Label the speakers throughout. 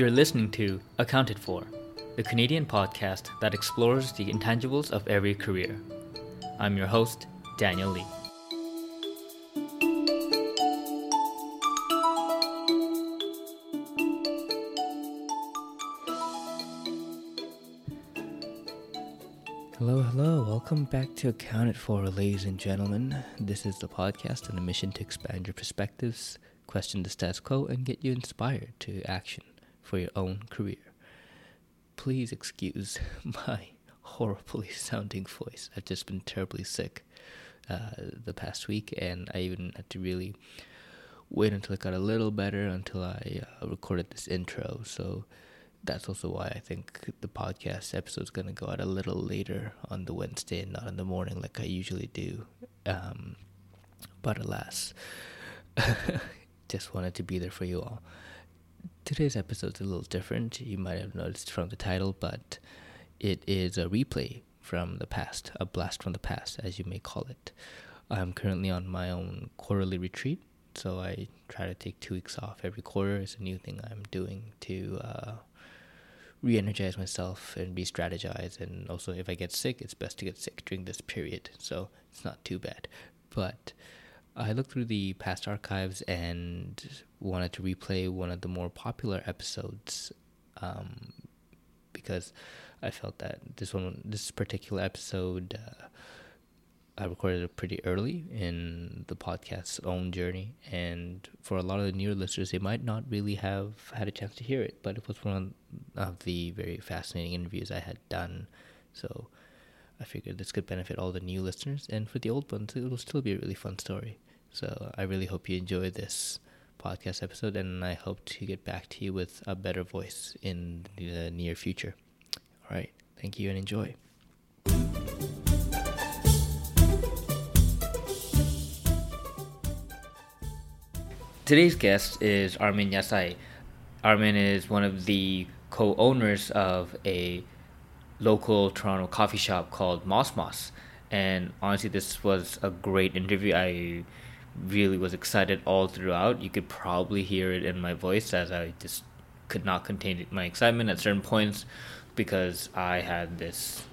Speaker 1: You're listening to Accounted For, the Canadian podcast that explores the intangibles of every career. I'm your host, Daniel Lee. Hello, hello. Welcome back to Accounted For, ladies and gentlemen. This is the podcast on a mission to expand your perspectives, question the status quo, and get you inspired to action for your own career. Please excuse my horribly sounding voice. I've just been terribly sick uh, the past week, and I even had to really wait until it got a little better until I uh, recorded this intro. So that's also why I think the podcast episode is going to go out a little later on the Wednesday and not in the morning like I usually do. Um, but alas, just wanted to be there for you all. Today's episode is a little different. You might have noticed from the title, but it is a replay from the past, a blast from the past, as you may call it. I'm currently on my own quarterly retreat, so I try to take two weeks off every quarter. It's a new thing I'm doing to uh, re energize myself and re strategize. And also, if I get sick, it's best to get sick during this period, so it's not too bad. But I looked through the past archives and wanted to replay one of the more popular episodes um, because I felt that this one, this particular episode, uh, I recorded it pretty early in the podcast's own journey, and for a lot of the newer listeners, they might not really have had a chance to hear it, but it was one of the very fascinating interviews I had done. So I figured this could benefit all the new listeners, and for the old ones, it will still be a really fun story. So I really hope you enjoy this podcast episode, and I hope to get back to you with a better voice in the near future. All right, thank you and enjoy. Today's guest is Armin Yassaie. Armin is one of the co owners of a local Toronto coffee shop called Mos Mos. And honestly, this was a great interview. I really was excited all throughout. You could probably hear it in my voice as I just could not contain my excitement at certain points because I had this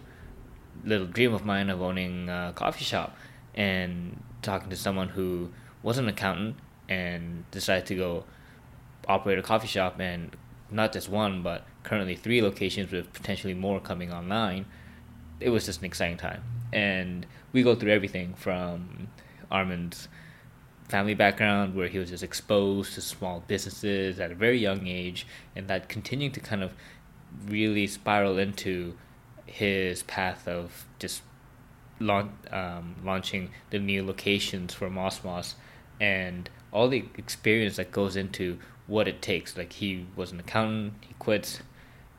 Speaker 1: little dream of mine of owning a coffee shop and talking to someone who was an accountant and decided to go operate a coffee shop and not just one but currently three locations with potentially more coming online it was just an exciting time and we go through everything from armin's family background where he was just exposed to small businesses at a very young age and that continuing to kind of really spiral into his path of just launch, um, launching the new locations for Mos Mos and all the experience that goes into what it takes. Like he was an accountant, he quits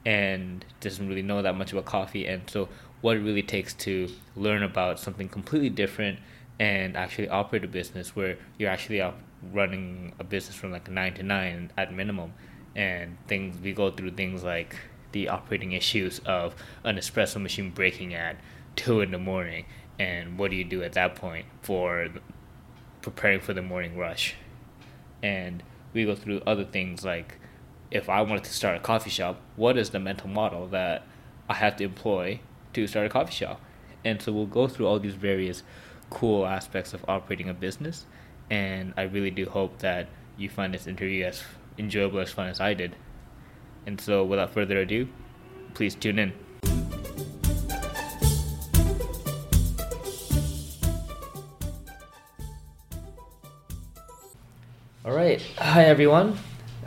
Speaker 1: and doesn't really know that much about coffee and so what it really takes to learn about something completely different and actually operate a business where you're actually running a business from like nine to nine at minimum and things we go through things like the operating issues of an espresso machine breaking at two in the morning and what do you do at that point for preparing for the morning rush? And we go through other things like if i wanted to start a coffee shop what is the mental model that i have to employ to start a coffee shop and so we'll go through all these various cool aspects of operating a business. And I really do hope that you find this interview as enjoyable as fun as I did. And so, without further ado, please tune in. All right. Hi, everyone.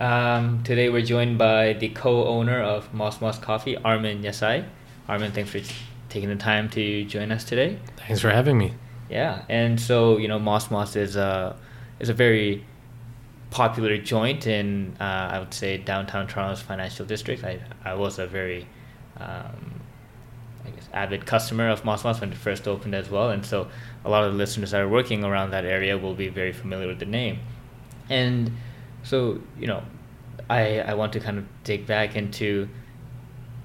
Speaker 1: Um, today we're joined by the co-owner of Mos Mos Coffee, Armin Yassaie. Armin, thanks for taking the time to join us today.
Speaker 2: Thanks for having me.
Speaker 1: Yeah, and so you know, Mos Mos is a is a very popular joint in uh, I would say downtown Toronto's financial district. I I was a very um, I guess avid customer of Mos Mos when it first opened as well, and so a lot of the listeners that are working around that area will be very familiar with the name. And so you know, I I want to kind of dig back into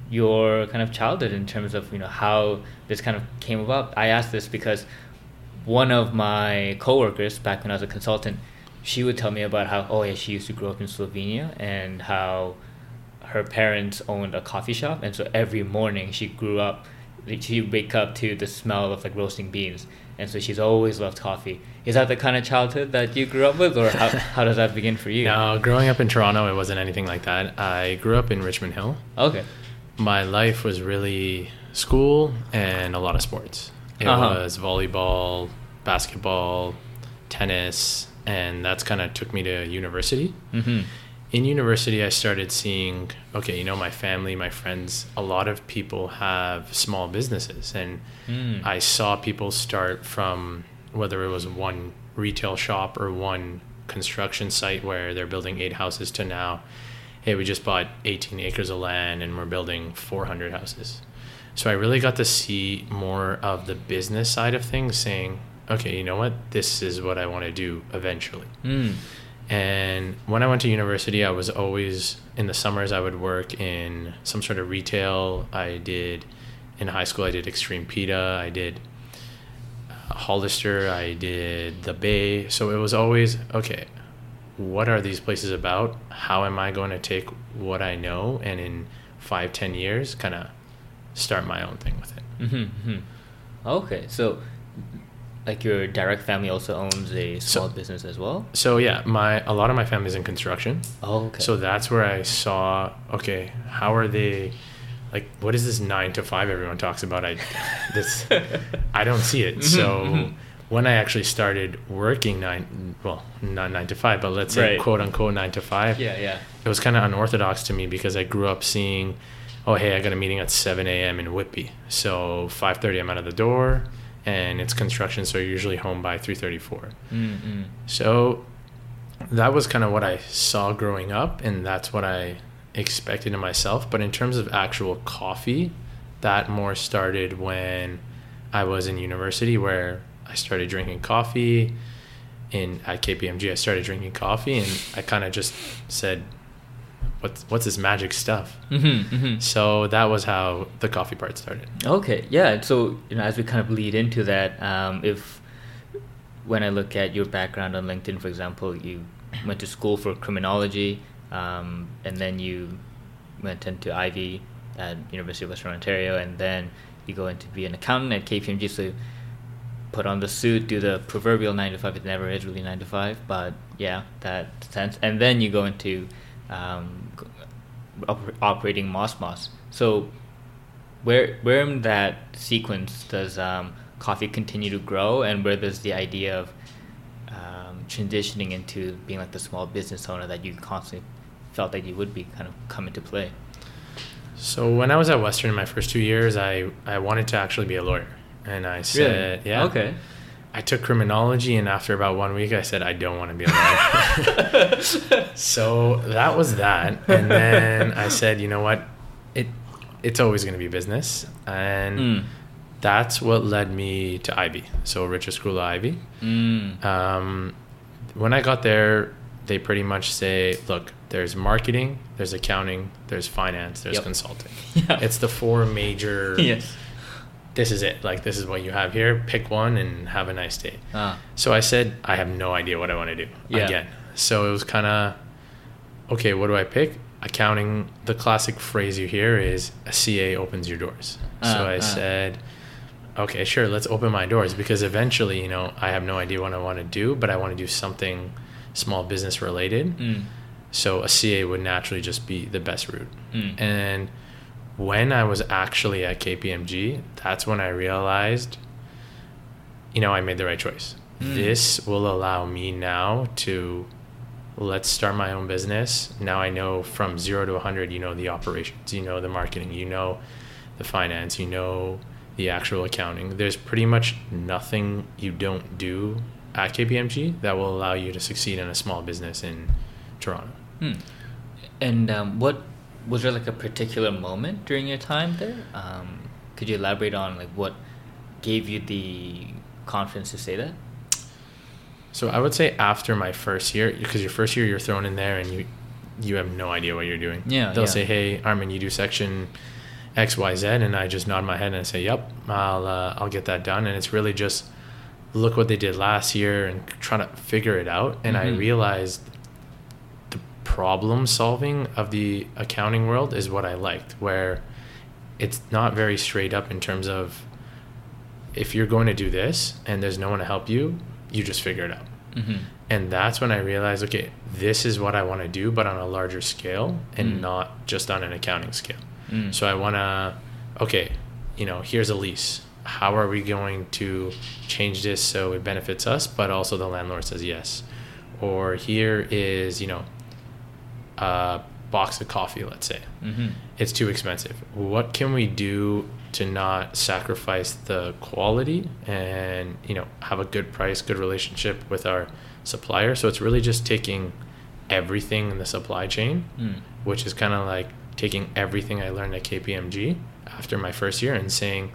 Speaker 1: your kind of childhood in terms of you know how this kind of came about. I asked this because one of my coworkers back when I was a consultant, she would tell me about how oh yeah she used to grow up in Slovenia and how her parents owned a coffee shop, and so every morning she grew up, like, she wake up to the smell of like roasting beans, and so she's always loved coffee. Is that the kind of childhood that you grew up with, or how, how does that begin for you?
Speaker 2: No, growing up in Toronto, it wasn't anything like that. I grew up in Richmond Hill.
Speaker 1: Okay.
Speaker 2: My life was really school and a lot of sports. It
Speaker 1: Uh-huh.
Speaker 2: was volleyball, basketball, tennis, and that's kind of took me to university.
Speaker 1: Mm-hmm.
Speaker 2: In university i started seeing okay you know my family my friends a lot of people have small businesses and
Speaker 1: Mm.
Speaker 2: i saw people start from whether it was one retail shop or one construction site where they're building eight houses to now hey we just bought 18 acres of land and we're building 400 houses so i really got to see more of the business side of things saying okay you know what this is what i want to do eventually
Speaker 1: Mm.
Speaker 2: And when I went to university, I was always in the summers. I would work in some sort of retail. I did in high school. I did Extreme Pita. I did uh, Hollister. I did the Bay. So it was always okay. What are these places about? How am I going to take what I know and in five, ten years, kind of start my own thing with it?
Speaker 1: Mm-hmm, hmm Okay, so like your direct family also owns a
Speaker 2: So-
Speaker 1: small business as well.
Speaker 2: So yeah, my a lot of my family's in construction.
Speaker 1: Oh, okay.
Speaker 2: So that's where I saw, okay, how are they like what is this 9 to 5 everyone talks about? I this I don't see it.
Speaker 1: Mhm,
Speaker 2: So
Speaker 1: mhm.
Speaker 2: when I actually started working 9 well, not 9 to 5, but let's say
Speaker 1: Right.
Speaker 2: quote unquote 9 to 5.
Speaker 1: yeah, yeah.
Speaker 2: It was kind of unorthodox to me because I grew up seeing oh, hey, I got a meeting at 7 a.m. in Whitby. So 5:30 I'm out of the door and it's construction so you're usually home by 3:34.
Speaker 1: Mm-mm.
Speaker 2: So that was kind of what I saw growing up, and that's what I expected in myself. But in terms of actual coffee, that more started when I was in university, where I started drinking coffee. In at KPMG, I started drinking coffee, and I kind of just said, "What's what's this magic stuff?"
Speaker 1: Mm-hmm, mm-hmm.
Speaker 2: So that was how the coffee part started.
Speaker 1: Okay, yeah. So you know, as we kind of lead into that, um, if when I look at your background on LinkedIn, for example, you went to school for criminology, um, and then you went into Ivey at University of Western Ontario, and then you go into be an accountant at KPMG. So put on the suit, do the proverbial nine to five. It never is really nine to five, but yeah, that sense. And then you go into um, oper- operating Mos Mos. So where where in that sequence does um, coffee continue to grow, and where does the idea of um, transitioning into being like the small business owner that you constantly felt that you would be kind of come into play?
Speaker 2: So when I was at Western in my first two years, I I wanted to actually be a lawyer, and I said, "Yeah,
Speaker 1: Okay.
Speaker 2: I took criminology, and after about one week, I said I don't want to be a lawyer. so that was that, and then I said, you know what, it it's always going to be business, and
Speaker 1: Mm.
Speaker 2: that's what led me to Ivey. So Richard School of Ivey.
Speaker 1: Mm.
Speaker 2: Um, when I got there, they pretty much say, look, there's marketing, there's accounting, there's finance, there's
Speaker 1: Yep.
Speaker 2: consulting.
Speaker 1: Yeah.
Speaker 2: It's the four major.
Speaker 1: yes.
Speaker 2: This is it. Like this is what you have here. Pick one and have a nice day.
Speaker 1: Ah.
Speaker 2: So I said, I have no idea what I want to do
Speaker 1: Yeah.
Speaker 2: again. So it was kind of, okay, what do I pick? Accounting, the classic phrase you hear is a CA opens your doors. so
Speaker 1: Uh,
Speaker 2: I
Speaker 1: uh.
Speaker 2: said, okay, sure, let's open my doors because eventually, you know, I have no idea what I want to do, but I want to do something small business related.
Speaker 1: Mm.
Speaker 2: So a CA would naturally just be the best route.
Speaker 1: Mm.
Speaker 2: And when I was actually at KPMG, that's when I realized, you know, I made the right choice.
Speaker 1: Mm.
Speaker 2: This will allow me now to let's start my own business. Now I know from zero to 100, you know, the operations, you know, the marketing, you know, the finance, you know, the actual accounting. There's pretty much nothing you don't do at KPMG that will allow you to succeed in a small business in Toronto.
Speaker 1: Hmm. And um, what was there like a particular moment during your time there? Um, could you elaborate on like what gave you the confidence to say that?
Speaker 2: So I would say after my first year, because your first year you're thrown in there and you you have no idea what you're doing.
Speaker 1: Yeah,
Speaker 2: They'll
Speaker 1: yeah.
Speaker 2: say, "Hey, Armin, you do section X, Y, Z," and I just nod my head and I say, "Yep, I'll uh, I'll get that done." And it's really just look what they did last year and try to figure it out. And I
Speaker 1: Mhm.
Speaker 2: realized problem solving of the accounting world is what I liked, where it's not very straight up in terms of if you're going to do this and there's no one to help you, you just figure it out.
Speaker 1: Mm-hmm.
Speaker 2: And that's when I realized, okay, this is what I want to do, but on a larger scale and
Speaker 1: Mm.
Speaker 2: not just on an accounting scale.
Speaker 1: Mm.
Speaker 2: So I want to, okay, you know, here's a lease. How are we going to change this so it benefits us, but also the landlord says yes? Or here is, you know, a box of coffee, let's say.
Speaker 1: Mm-hmm.
Speaker 2: It's too expensive. What can we do to not sacrifice the quality and, you know, have a good price, good relationship with our supplier? So it's really just taking everything in the supply chain
Speaker 1: Mm.
Speaker 2: which is kind of like taking everything I learned at KPMG after my first year and saying,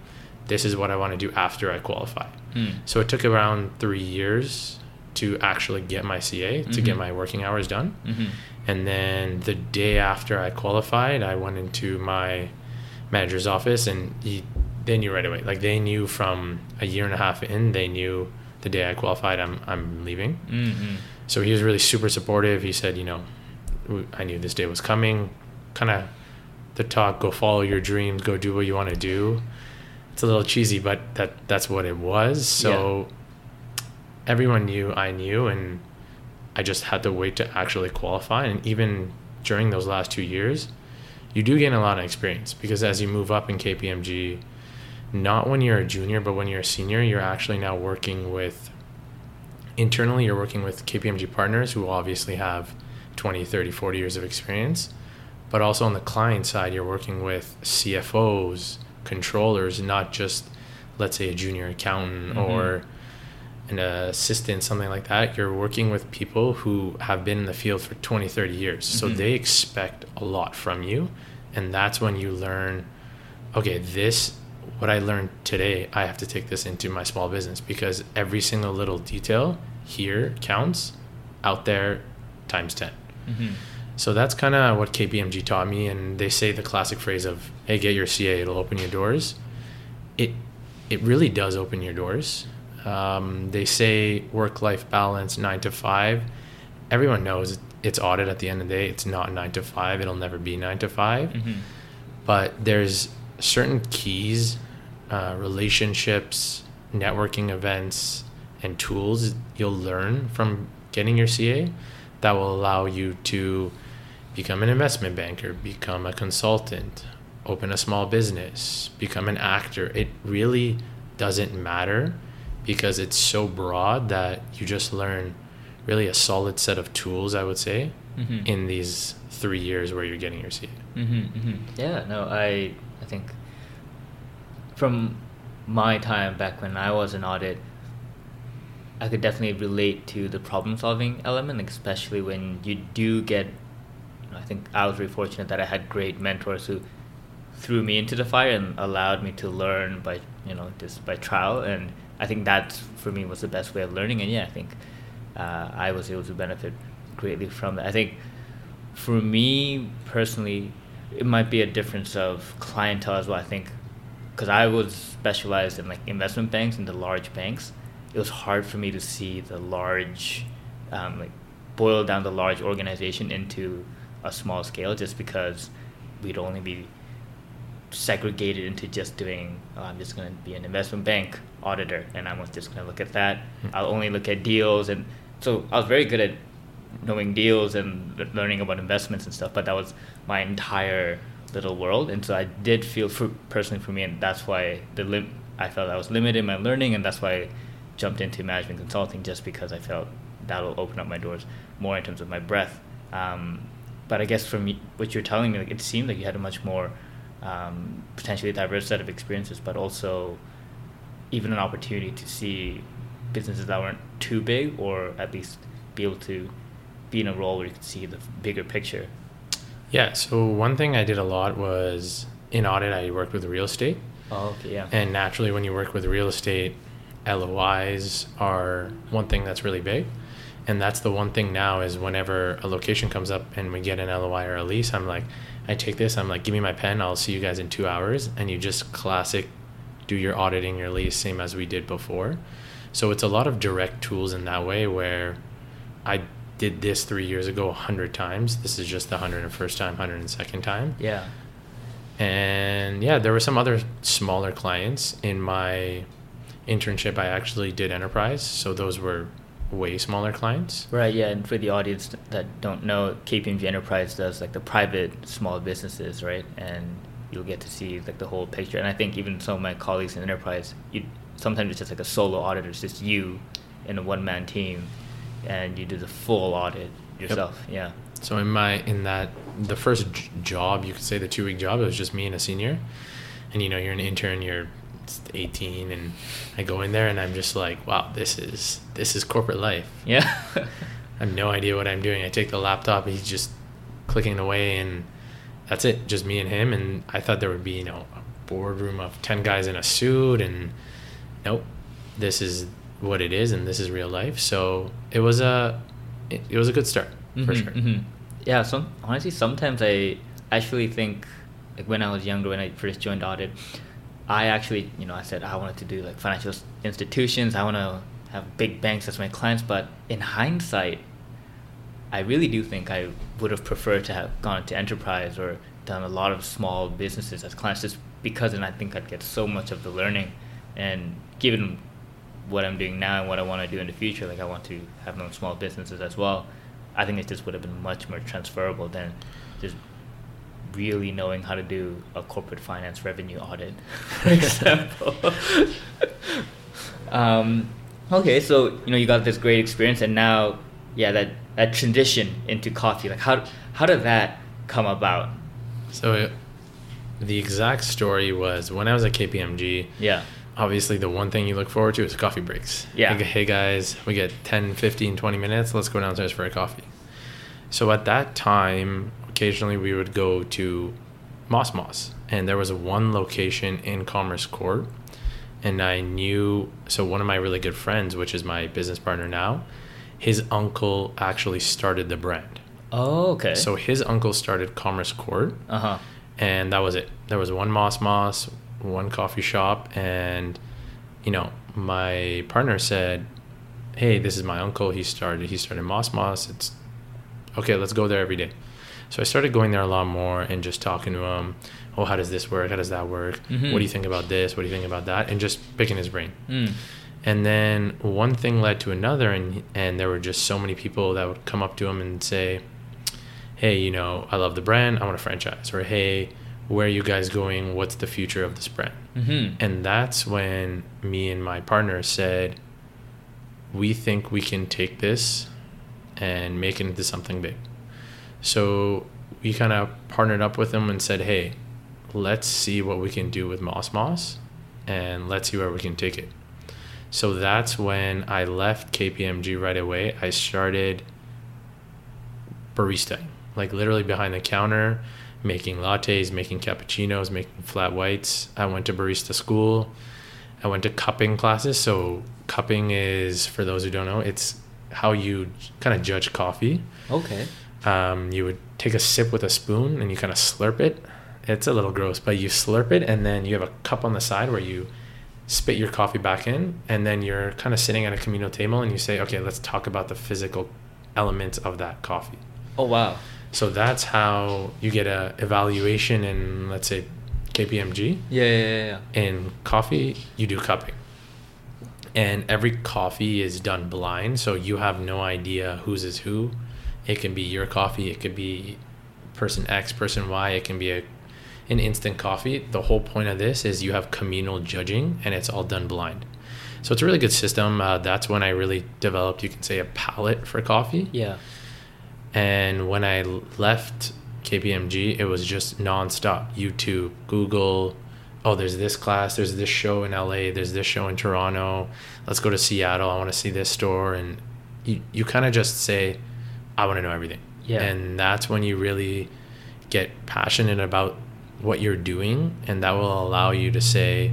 Speaker 2: this is what I want to do after I qualify.
Speaker 1: Mm.
Speaker 2: So it took around three years to actually get my CA, to get
Speaker 1: Mhm.
Speaker 2: my working hours done.
Speaker 1: Mm-hmm.
Speaker 2: And then the day after I qualified, I went into my manager's office and he, they knew right away. Like they knew from a year and a half in, they knew the day I qualified, I'm, I'm leaving.
Speaker 1: Mm-hmm.
Speaker 2: So he was really super supportive. He said, you know, I knew this day was coming. Kind of the talk, go follow your dreams, go do what you want to do. It's a little cheesy, but that that's what it was. So everyone knew I knew, and I just had to wait to actually qualify. And even during those last two years, you do gain a lot of experience because as you move up in KPMG, not when you're a junior, but when you're a senior, you're actually now working with internally you're working with KPMG partners who obviously have 20, 30, 40 years of experience. But also on the client side, you're working with CFOs, controllers, not just let's say a junior accountant
Speaker 1: Mhm.
Speaker 2: or an assistant, something like that. You're working with people who have been in the field for 20, 30 years. So
Speaker 1: Mhm.
Speaker 2: they expect a lot from you. And that's when you learn, okay, this, what I learned today, I have to take this into my small business because every single little detail here counts out there times 10.
Speaker 1: Mm-hmm.
Speaker 2: So that's kind of what KPMG taught me. And they say the classic phrase of, hey, get your CA, it'll open your doors. It, it really does open your doors. Um, they say work life balance, nine to five. Everyone knows it's audit at the end of the day. It's not nine to five. It'll never be nine to 5
Speaker 1: Mm-hmm.
Speaker 2: but there's certain keys, uh, relationships, networking events, and tools you'll learn from getting your CA that will allow you to become an investment banker, become a consultant, open a small business, become an actor. It really doesn't matter because it's so broad that you just learn really a solid set of tools, I would say,
Speaker 1: Mm-hmm.
Speaker 2: in these three years where you're getting your seat.
Speaker 1: Mm-hmm, mm-hmm. Yeah, no, I I think from my time back when I was in audit, I could definitely relate to the problem solving element, especially when you do get. You know, I think I was very fortunate that I had great mentors who threw me into the fire and allowed me to learn by you know just by trial, and I think that for me was the best way of learning. And yeah, I think uh, I was able to benefit greatly from that. I think for me personally, it might be a difference of clientele as well. I think because I was specialized in like investment banks and the large banks, it was hard for me to see the large, um, like boil down the large organization into a small scale just because we'd only be segregated into just doing oh, I'm just going to be an investment bank auditor and I'm just going to look at that.
Speaker 2: Hmm.
Speaker 1: I'll only look at deals and so I was very good at knowing deals and learning about investments and stuff, but that was my entire little world. And so I did feel for personally for me, and that's why the lim- I felt I was limited in my learning, and that's why I jumped into management consulting just because I felt that'll open up my doors more in terms of my breadth. Um, but I guess from what you're telling me, like, it seemed like you had a much more um, potentially diverse set of experiences, but also even an opportunity to see businesses that weren't too big, or at least be able to be in a role where you could see the bigger picture.
Speaker 2: Yeah. So one thing I did a lot was in audit. I worked with real estate,
Speaker 1: Oh, okay, yeah.
Speaker 2: and naturally, when you work with real estate, LOIs are one thing that's really big, and that's the one thing now is whenever a location comes up and we get an LOI or a lease, I'm like, I take this. I'm like, give me my pen. I'll see you guys in two hours, and you just classic, do your auditing your lease same as we did before. So it's a lot of direct tools in that way where I did this three years ago a hundred times. This is just the hundred and first time, hundred and second time.
Speaker 1: Yeah.
Speaker 2: And yeah, there were some other smaller clients in my internship. I actually did enterprise, so those were way smaller clients.
Speaker 1: Right. Yeah. And for the audience that don't know, KPMG Enterprise does like the private small businesses, right? And you'll get to see like the whole picture. And I think even some of my colleagues in enterprise, you sometimes it's just like a solo auditor. It's just you in a one man team, and you do the full audit yourself. Yep. Yeah.
Speaker 2: So in my in that the first j- job, you could say the two week job, it was just me and a senior, and you know you're an intern, you're 18 and I go in there and I'm just like, wow, this is this is corporate life.
Speaker 1: Yeah.
Speaker 2: I have no idea what I'm doing. I take the laptop, he's just clicking away and that's it, just me and him and I thought there would be, you know, a boardroom of 10 guys in a suit and nope. This is what it is and this is real life. So, it was a it, it was a good start mm-hmm, for sure.
Speaker 1: Mm-hmm. Yeah, so honestly sometimes I actually think like when I was younger when I first joined audit I actually, you know, I said I wanted to do like financial institutions. I want to have big banks as my clients. But in hindsight, I really do think I would have preferred to have gone into enterprise or done a lot of small businesses as clients, just because then I think I'd get so much of the learning. And given what I'm doing now and what I want to do in the future, like I want to have my own small businesses as well. I think it just would have been much more transferable than just really knowing how to do a corporate finance revenue audit, for example. um, okay, so you know you got this great experience, and now, yeah, that that transition into coffee, like how how did that come about?
Speaker 2: So, it, the exact story was when I was at KPMG.
Speaker 1: Yeah.
Speaker 2: Obviously, the one thing you look forward to is coffee breaks.
Speaker 1: Yeah.
Speaker 2: Like, hey guys, we get 10, 15, 20 minutes. Let's go downstairs for a coffee. So at that time, occasionally we would go to Mos Mos, and there was one location in Commerce Court, and I knew so one of my really good friends, which is my business partner now, his uncle actually started the brand.
Speaker 1: Oh, okay.
Speaker 2: So his uncle started Commerce Court.
Speaker 1: Uh huh.
Speaker 2: And that was it. There was one Mos Mos, one coffee shop, and you know, my partner said, "Hey, this is my uncle. He started. He started Mos Mos. It's okay. Let's go there every day." So I started going there a lot more and just talking to him. Oh, how does this work? How does that work? Mm-hmm. What do you think about this? What do you think about that? And just picking his brain.
Speaker 1: Mm.
Speaker 2: And then one thing led to another, and and there were just so many people that would come up to him and say, "Hey, you know, I love the brand. I want a franchise." Or, "Hey, where are you guys going? What's the future of this brand?"
Speaker 1: Mm-hmm.
Speaker 2: And that's when me and my partner said, "We think we can take this and make it into something big." So we kind of partnered up with them and said, hey, let's see what we can do with Mos Mos and let's see where we can take it. So that's when I left KPMG right away. I started barista, like literally behind the counter, making lattes, making cappuccinos, making flat whites. I went to barista school. I went to cupping classes. So cupping is, for those who don't know, it's how you kind of judge coffee.
Speaker 1: Okay
Speaker 2: um, you would take a sip with a spoon and you kind of slurp it. It's a little gross, but you slurp it and then you have a cup on the side where you spit your coffee back in and then you're kind of sitting at a communal table and you say, okay, let's talk about the physical elements of that coffee.
Speaker 1: Oh, wow.
Speaker 2: So that's how you get a evaluation in, let's say, KPMG.
Speaker 1: Yeah, yeah, yeah. yeah.
Speaker 2: In coffee, you do cupping. And every coffee is done blind, so you have no idea whose is who it can be your coffee. It could be person X, person Y. It can be a an instant coffee. The whole point of this is you have communal judging, and it's all done blind. So it's a really good system. Uh, that's when I really developed, you can say, a palate for coffee.
Speaker 1: Yeah.
Speaker 2: And when I left KPMG, it was just nonstop. YouTube, Google. Oh, there's this class. There's this show in LA. There's this show in Toronto. Let's go to Seattle. I want to see this store. And you, you kind of just say, I want to know everything.
Speaker 1: Yeah.
Speaker 2: And that's when you really get passionate about what you're doing and that will allow you to say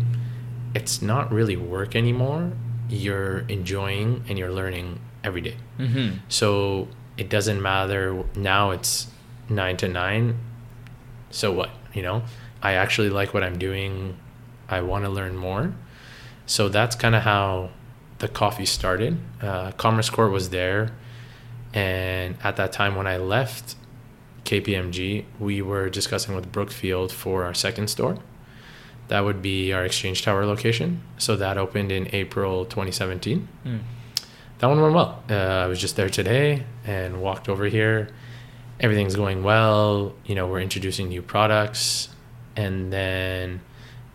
Speaker 2: it's not really work anymore. You're enjoying and you're learning every day.
Speaker 1: Mm-hmm.
Speaker 2: So it doesn't matter now it's 9 to 9. So what, you know? I actually like what I'm doing. I want to learn more. So that's kind of how the coffee started. Uh, Commerce Court was there And at that time, when I left KPMG, we were discussing with Brookfield for our second store. That would be our Exchange Tower location. So that opened in April 2017.
Speaker 1: Mm.
Speaker 2: That one went well. Uh, I was just there today and walked over here. Everything's going well. You know, we're introducing new products. And then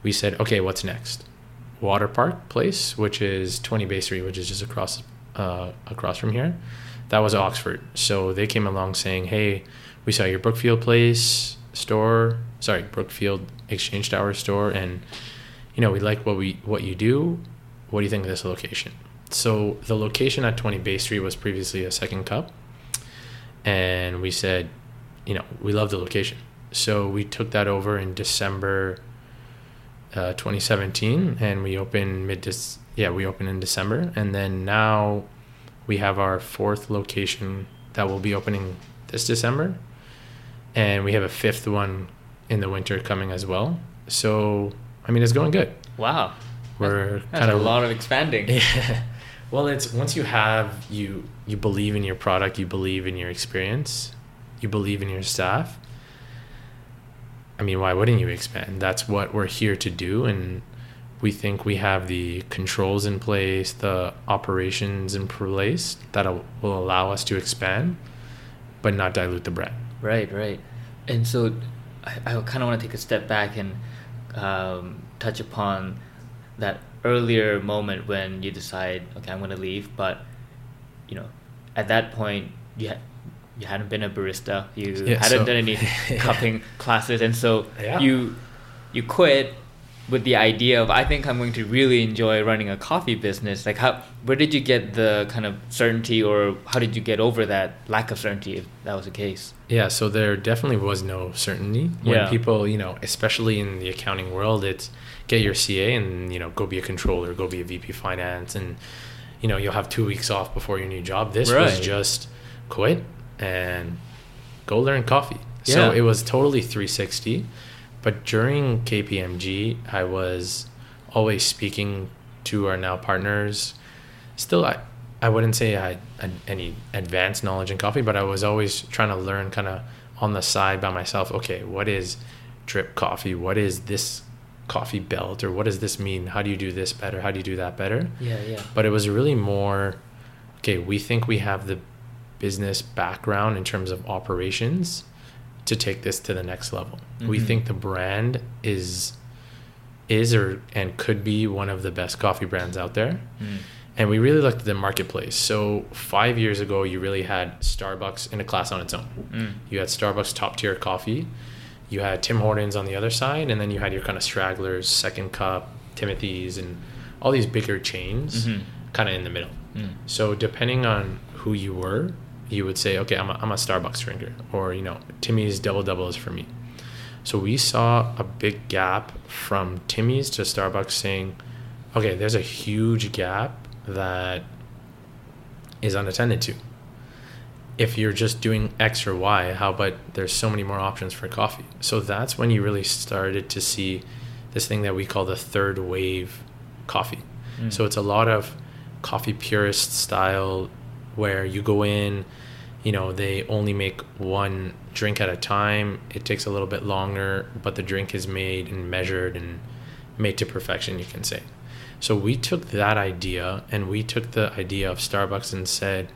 Speaker 2: we said, okay, what's next? Waterpark Place, which is 20 Bay Street, which is just across uh, across from here. That was Oxford. So they came along saying, hey, we saw your Brookfield Place store, sorry, Brookfield Exchange Tower store, and you know we like what we what you do. What do you think of this location? So the location at 20 Bay Street was previously a second cup, and we said, you know, we love the location. So we took that over in December uh, 2017, and we opened mid. Yeah, we opened in December, and then now we have our fourth location that will be opening this December and we have a fifth one in the winter coming as well. So, I mean, it's going good.
Speaker 1: Wow.
Speaker 2: We're
Speaker 1: kind of a lot of expanding.
Speaker 2: Yeah. Well, it's once you have you you believe in your product, you believe in your experience, you believe in your staff. I mean, why wouldn't you expand? That's what we're here to do and we think we have the controls in place, the operations in place that will allow us to expand but not dilute the brand.
Speaker 1: Right, right. And so I, I kind of want to take a step back and um, touch upon that earlier moment when you decide, okay, I'm going to leave. But, you know, at that point, you had you hadn't been a barista, you yeah, hadn't so, done any cupping classes, and so yeah. you you quit with the idea of I think I'm going to really enjoy running a coffee business. Like how where did you get the kind of certainty or how did you get over that lack of certainty if that was the case?
Speaker 2: Yeah, so there definitely was no certainty. When yeah. people, you know, especially in the accounting world, it's get your CA and, you know, go be a controller, go be a VP finance and you know, you'll have 2 weeks off before your new job. This right. was just quit and go learn coffee. Yeah. So it was totally 360 but during KPMG, I was always speaking to our now partners. Still, I, I wouldn't say I had any advanced knowledge in coffee, but I was always trying to learn kind of on the side by myself. Okay, what is drip coffee? What is this coffee belt? Or what does this mean? How do you do this better? How do you do that better?
Speaker 1: Yeah, yeah.
Speaker 2: But it was really more okay, we think we have the business background in terms of operations to take this to the next level. Mm-hmm. We think the brand is is or and could be one of the best coffee brands out there. Mm. And we really looked at the marketplace. So five years ago, you really had Starbucks in a class on its own. Mm. You had Starbucks top tier coffee. You had Tim Hortons on the other side, and then you had your kind of stragglers, Second Cup, Timothy's, and all these bigger chains, mm-hmm. kind of in the middle. Mm. So depending on who you were, you would say, okay, I'm a, I'm a Starbucks drinker, or you know, Timmy's double double is for me. So we saw a big gap from Timmy's to Starbucks, saying, okay, there's a huge gap that is unattended to. If you're just doing X or Y, how about there's so many more options for coffee? So that's when you really started to see this thing that we call the third wave coffee. Mm. So it's a lot of coffee purist style where you go in, you know, they only make one drink at a time. It takes a little bit longer, but the drink is made and measured and made to perfection, you can say. So we took that idea and we took the idea of Starbucks and said,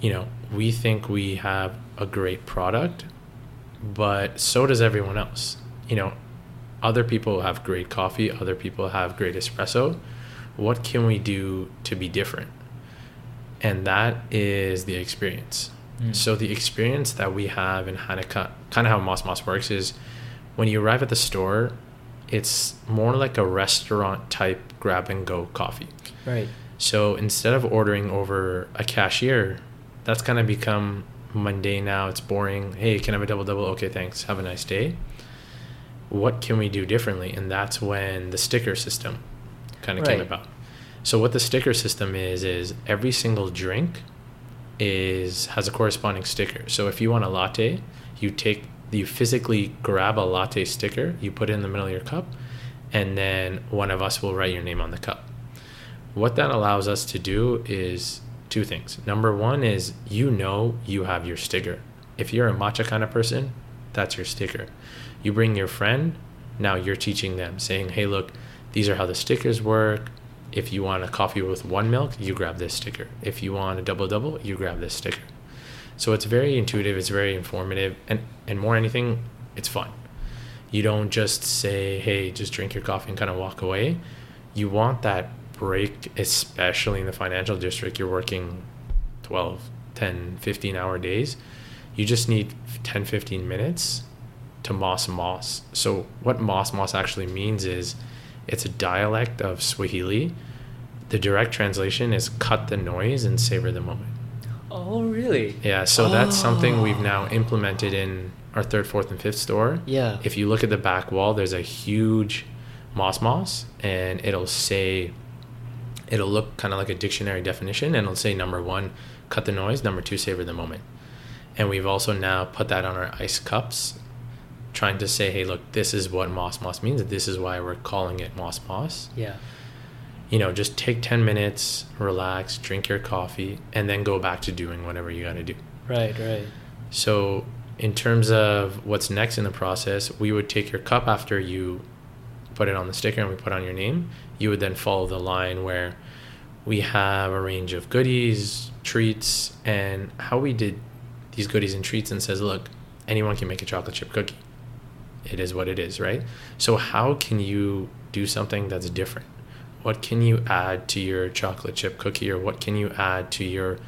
Speaker 2: you know, we think we have a great product, but so does everyone else. You know, other people have great coffee, other people have great espresso. What can we do to be different? And that is the experience. Mm. So the experience that we have in Hanukkah, kind of how Moss Moss works is when you arrive at the store, it's more like a restaurant type grab and go coffee.
Speaker 1: Right.
Speaker 2: So instead of ordering over a cashier, that's kind of become mundane now. It's boring. Hey, can I have a double double? Okay, thanks. Have a nice day. What can we do differently? And that's when the sticker system kind of right. came about. So what the sticker system is is every single drink is has a corresponding sticker. So if you want a latte, you take you physically grab a latte sticker, you put it in the middle of your cup, and then one of us will write your name on the cup. What that allows us to do is two things. Number one is you know you have your sticker. If you're a matcha kind of person, that's your sticker. You bring your friend, now you're teaching them, saying, hey, look, these are how the stickers work. If you want a coffee with one milk, you grab this sticker. If you want a double double, you grab this sticker. So it's very intuitive, it's very informative, and, and more anything, it's fun. You don't just say, hey, just drink your coffee and kind of walk away. You want that break, especially in the financial district, you're working 12, 10, 15 hour days. You just need 10, 15 minutes to Mos Mos. So, what Mos Mos actually means is it's a dialect of Swahili. The direct translation is cut the noise and savor the moment.
Speaker 1: Oh, really?
Speaker 2: Yeah, so oh. that's something we've oh. now implemented in our third, fourth, and fifth store.
Speaker 1: Yeah.
Speaker 2: If you look at the back wall, there's a huge Mos Mos, and it'll say, it'll look kind of like a dictionary definition, and it'll say number one, cut the noise, number two, savor the moment. And we've also now put that on our ice cups trying to say, hey, look, this is what Mos Mos means. This is why we're calling it Mos Mos.
Speaker 1: Yeah.
Speaker 2: You know, just take 10 minutes, relax, drink your coffee, and then go back to doing whatever you got to do.
Speaker 1: Right, right.
Speaker 2: So, in terms of what's next in the process, we would take your cup after you put it on the sticker and we put on your name. You would then follow the line where we have a range of goodies, treats, and how we did these goodies and treats and says, look, anyone can make a chocolate chip cookie it is what it is, right? So how can you do something that's different? What can you add to your chocolate chip cookie or what can you add to your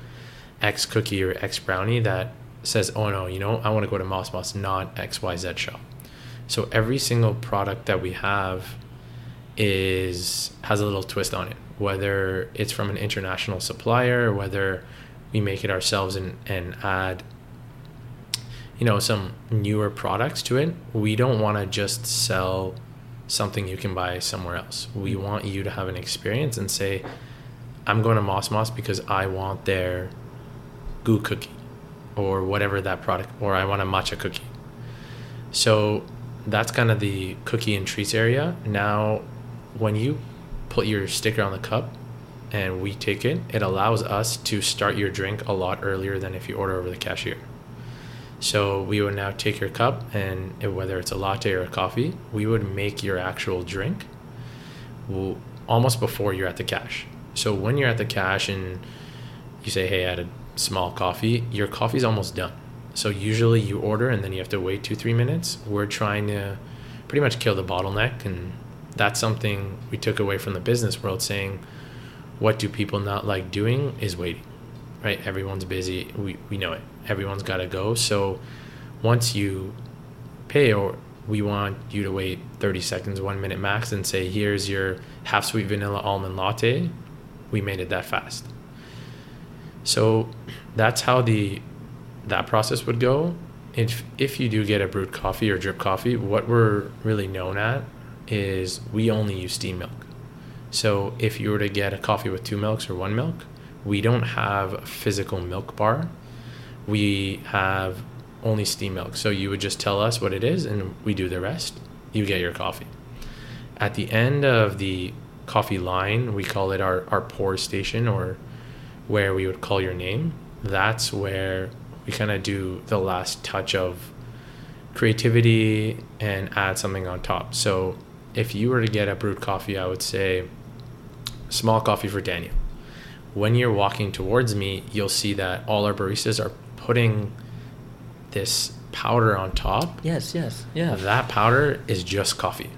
Speaker 2: X cookie or X brownie that says, oh no, you know, I want to go to Mos Mos, not XYZ shop. So every single product that we have is has a little twist on it, whether it's from an international supplier, whether we make it ourselves and, and add you know some newer products to it we don't want to just sell something you can buy somewhere else. We want you to have an experience and say i'm going to mos mos because i want their goo cookie or whatever that product or i want a matcha cookie. So that's kind of the cookie and treats area. Now when you put your sticker on the cup and we take it it allows us to start your drink a lot earlier than if you order over the cashier so we would now take your cup, and whether it's a latte or a coffee, we would make your actual drink almost before you're at the cash. So when you're at the cash and you say, "Hey, I had a small coffee," your coffee's almost done. So usually you order and then you have to wait two three minutes. We're trying to pretty much kill the bottleneck, and that's something we took away from the business world, saying, "What do people not like doing?" Is waiting right? Everyone's busy. We, we know it. Everyone's got to go. So once you pay, or we want you to wait 30 seconds, one minute max, and say, here's your half sweet vanilla almond latte, we made it that fast. So that's how the that process would go. If if you do get a brewed coffee or drip coffee, what we're really known at is we only use steam milk. So if you were to get a coffee with two milks or one milk, we don't have a physical milk bar. We have only steam milk. So you would just tell us what it is and we do the rest. You get your coffee. At the end of the coffee line, we call it our, our pour station or where we would call your name. That's where we kind of do the last touch of creativity and add something on top. So if you were to get a brewed coffee, I would say small coffee for Daniel when you're walking towards me, you'll see that all our baristas are putting this powder on top.
Speaker 1: Yes, yes, yeah.
Speaker 2: That powder is just coffee.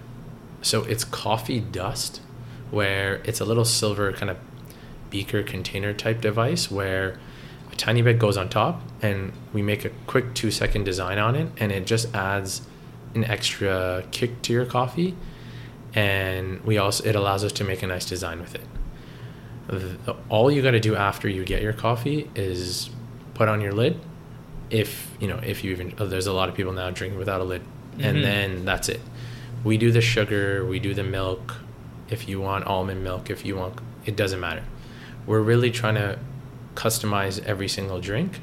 Speaker 2: So it's coffee dust, where it's a little silver kind of beaker container type device where a tiny bit goes on top and we make a quick two second design on it and it just adds an extra kick to your coffee and we also it allows us to make a nice design with it all you got to do after you get your coffee is put on your lid if you know if you even oh, there's a lot of people now drinking without a lid. Mm-hmm. and then that's it. We do the sugar we do the milk. If you want almond milk if you want it doesn't matter. We're really trying to customize every single drink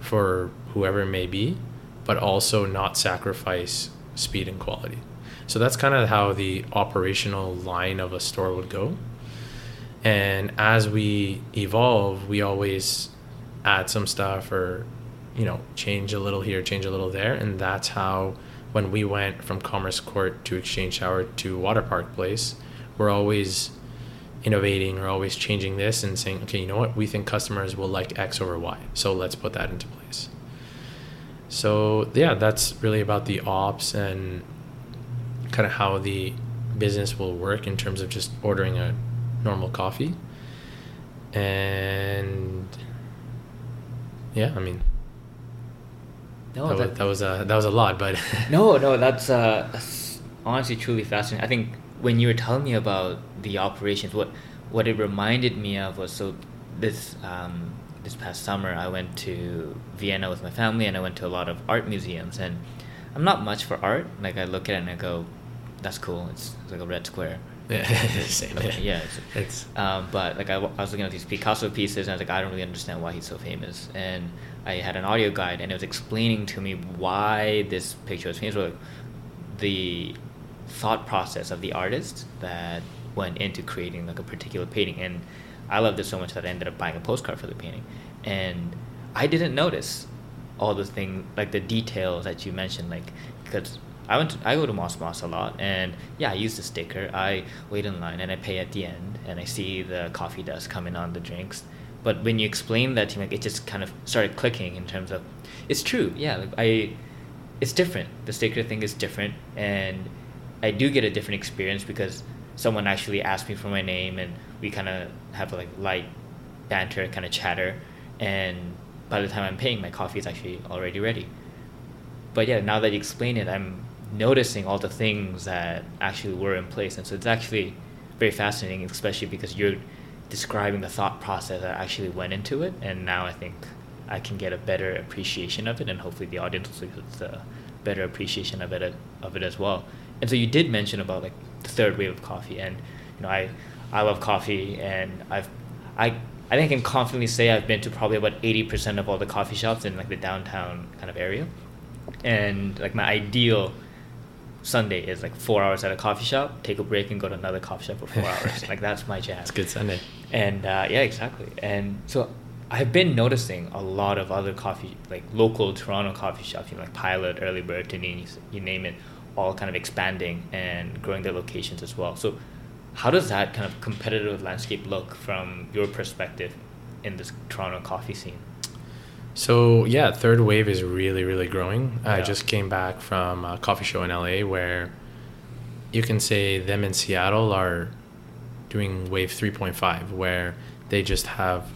Speaker 2: for whoever it may be but also not sacrifice speed and quality. So that's kind of how the operational line of a store would go. And as we evolve, we always add some stuff or, you know, change a little here, change a little there. And that's how, when we went from Commerce Court to Exchange Tower to Waterpark Place, we're always innovating or always changing this and saying, okay, you know what, we think customers will like X over Y. So let's put that into place. So yeah, that's really about the ops and kind of how the business will work in terms of just ordering a normal coffee. And yeah, I mean, no, that, that, that was a that was a lot, but
Speaker 1: no, no, that's, uh, that's honestly truly fascinating. I think when you were telling me about the operations, what what it reminded me of was so this um, this past summer I went to Vienna with my family and I went to a lot of art museums and I'm not much for art. Like I look at it and I go, that's cool. It's, it's like a red square. Yeah, same. Okay, yeah, it's, it's um, but like I, I was looking at these Picasso pieces and I was like, I don't really understand why he's so famous. And I had an audio guide and it was explaining to me why this picture was famous. Like the thought process of the artist that went into creating like a particular painting and I loved it so much that I ended up buying a postcard for the painting and I didn't notice all the thing like the details that you mentioned like because I went to, I go to Mos Mos a lot and yeah I use the sticker. I wait in line and I pay at the end and I see the coffee dust coming on the drinks. But when you explain that to me like, it just kind of started clicking in terms of it's true. Yeah like I it's different. The sticker thing is different and I do get a different experience because someone actually asked me for my name and we kind of have like light banter, kind of chatter, and by the time I'm paying, my coffee is actually already ready. But yeah, now that you explain it, I'm noticing all the things that actually were in place, and so it's actually very fascinating, especially because you're describing the thought process that actually went into it, and now I think I can get a better appreciation of it, and hopefully the audience will get a better appreciation of it of it as well. And so you did mention about like the third wave of coffee, and you know I I love coffee, and I've I I think I can confidently say I've been to probably about eighty percent of all the coffee shops in like the downtown kind of area, and like my ideal Sunday is like four hours at a coffee shop, take a break and go to another coffee shop for four hours. Like that's my jam.
Speaker 2: It's good Sunday.
Speaker 1: And uh, yeah, exactly. And so I've been noticing a lot of other coffee, like local Toronto coffee shops, you know, like Pilot, Early Bird, Dineen, you name it, all kind of expanding and growing their locations as well. So, how does that kind of competitive landscape look from your perspective in this Toronto coffee scene?
Speaker 2: So yeah, third wave is really really growing. Yeah. I just came back from a coffee show in LA where you can say them in Seattle are doing wave 3.5 where they just have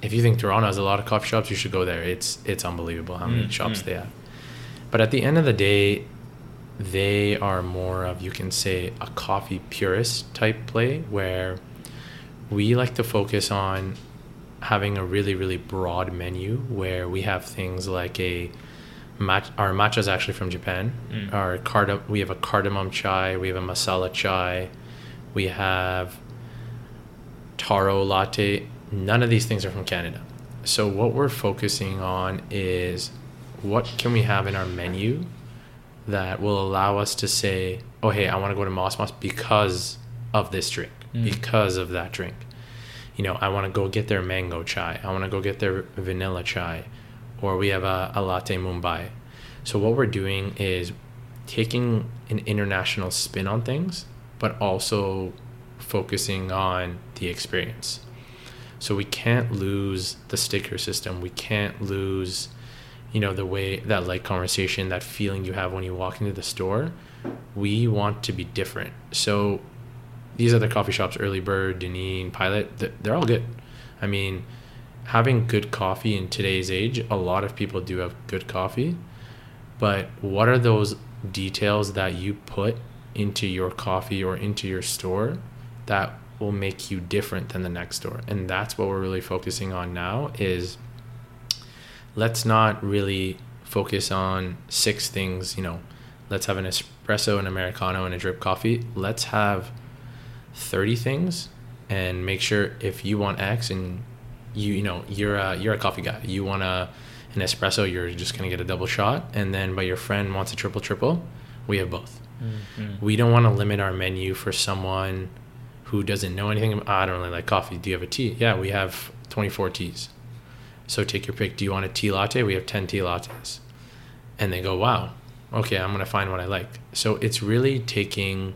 Speaker 2: if you think Toronto has a lot of coffee shops, you should go there. It's it's unbelievable how many mm, shops mm. they have. But at the end of the day, they are more of you can say a coffee purist type play where we like to focus on having a really really broad menu where we have things like a match our matcha is actually from Japan mm. our cardam we have a cardamom chai we have a masala chai we have taro latte none of these things are from Canada so what we're focusing on is what can we have in our menu that will allow us to say, oh, hey, I want to go to Mos Mos because of this drink, mm. because of that drink. You know, I want to go get their mango chai. I want to go get their vanilla chai. Or we have a, a latte Mumbai. So, what we're doing is taking an international spin on things, but also focusing on the experience. So, we can't lose the sticker system. We can't lose you know the way that like conversation that feeling you have when you walk into the store we want to be different so these other coffee shops early bird dineen pilot they're all good i mean having good coffee in today's age a lot of people do have good coffee but what are those details that you put into your coffee or into your store that will make you different than the next store and that's what we're really focusing on now is let's not really focus on six things, you know, let's have an espresso, an americano, and a drip coffee. Let's have 30 things and make sure if you want X and you you know you're a you're a coffee guy you want a an espresso you're just gonna get a double shot and then but your friend wants a triple triple we have both mm-hmm. we don't want to limit our menu for someone who doesn't know anything. I don't really like coffee. Do you have a tea? Yeah, we have 24 teas. So take your pick. Do you want a tea latte? We have 10 tea lattes. And they go, wow, okay, I'm going to find what I like. So it's really taking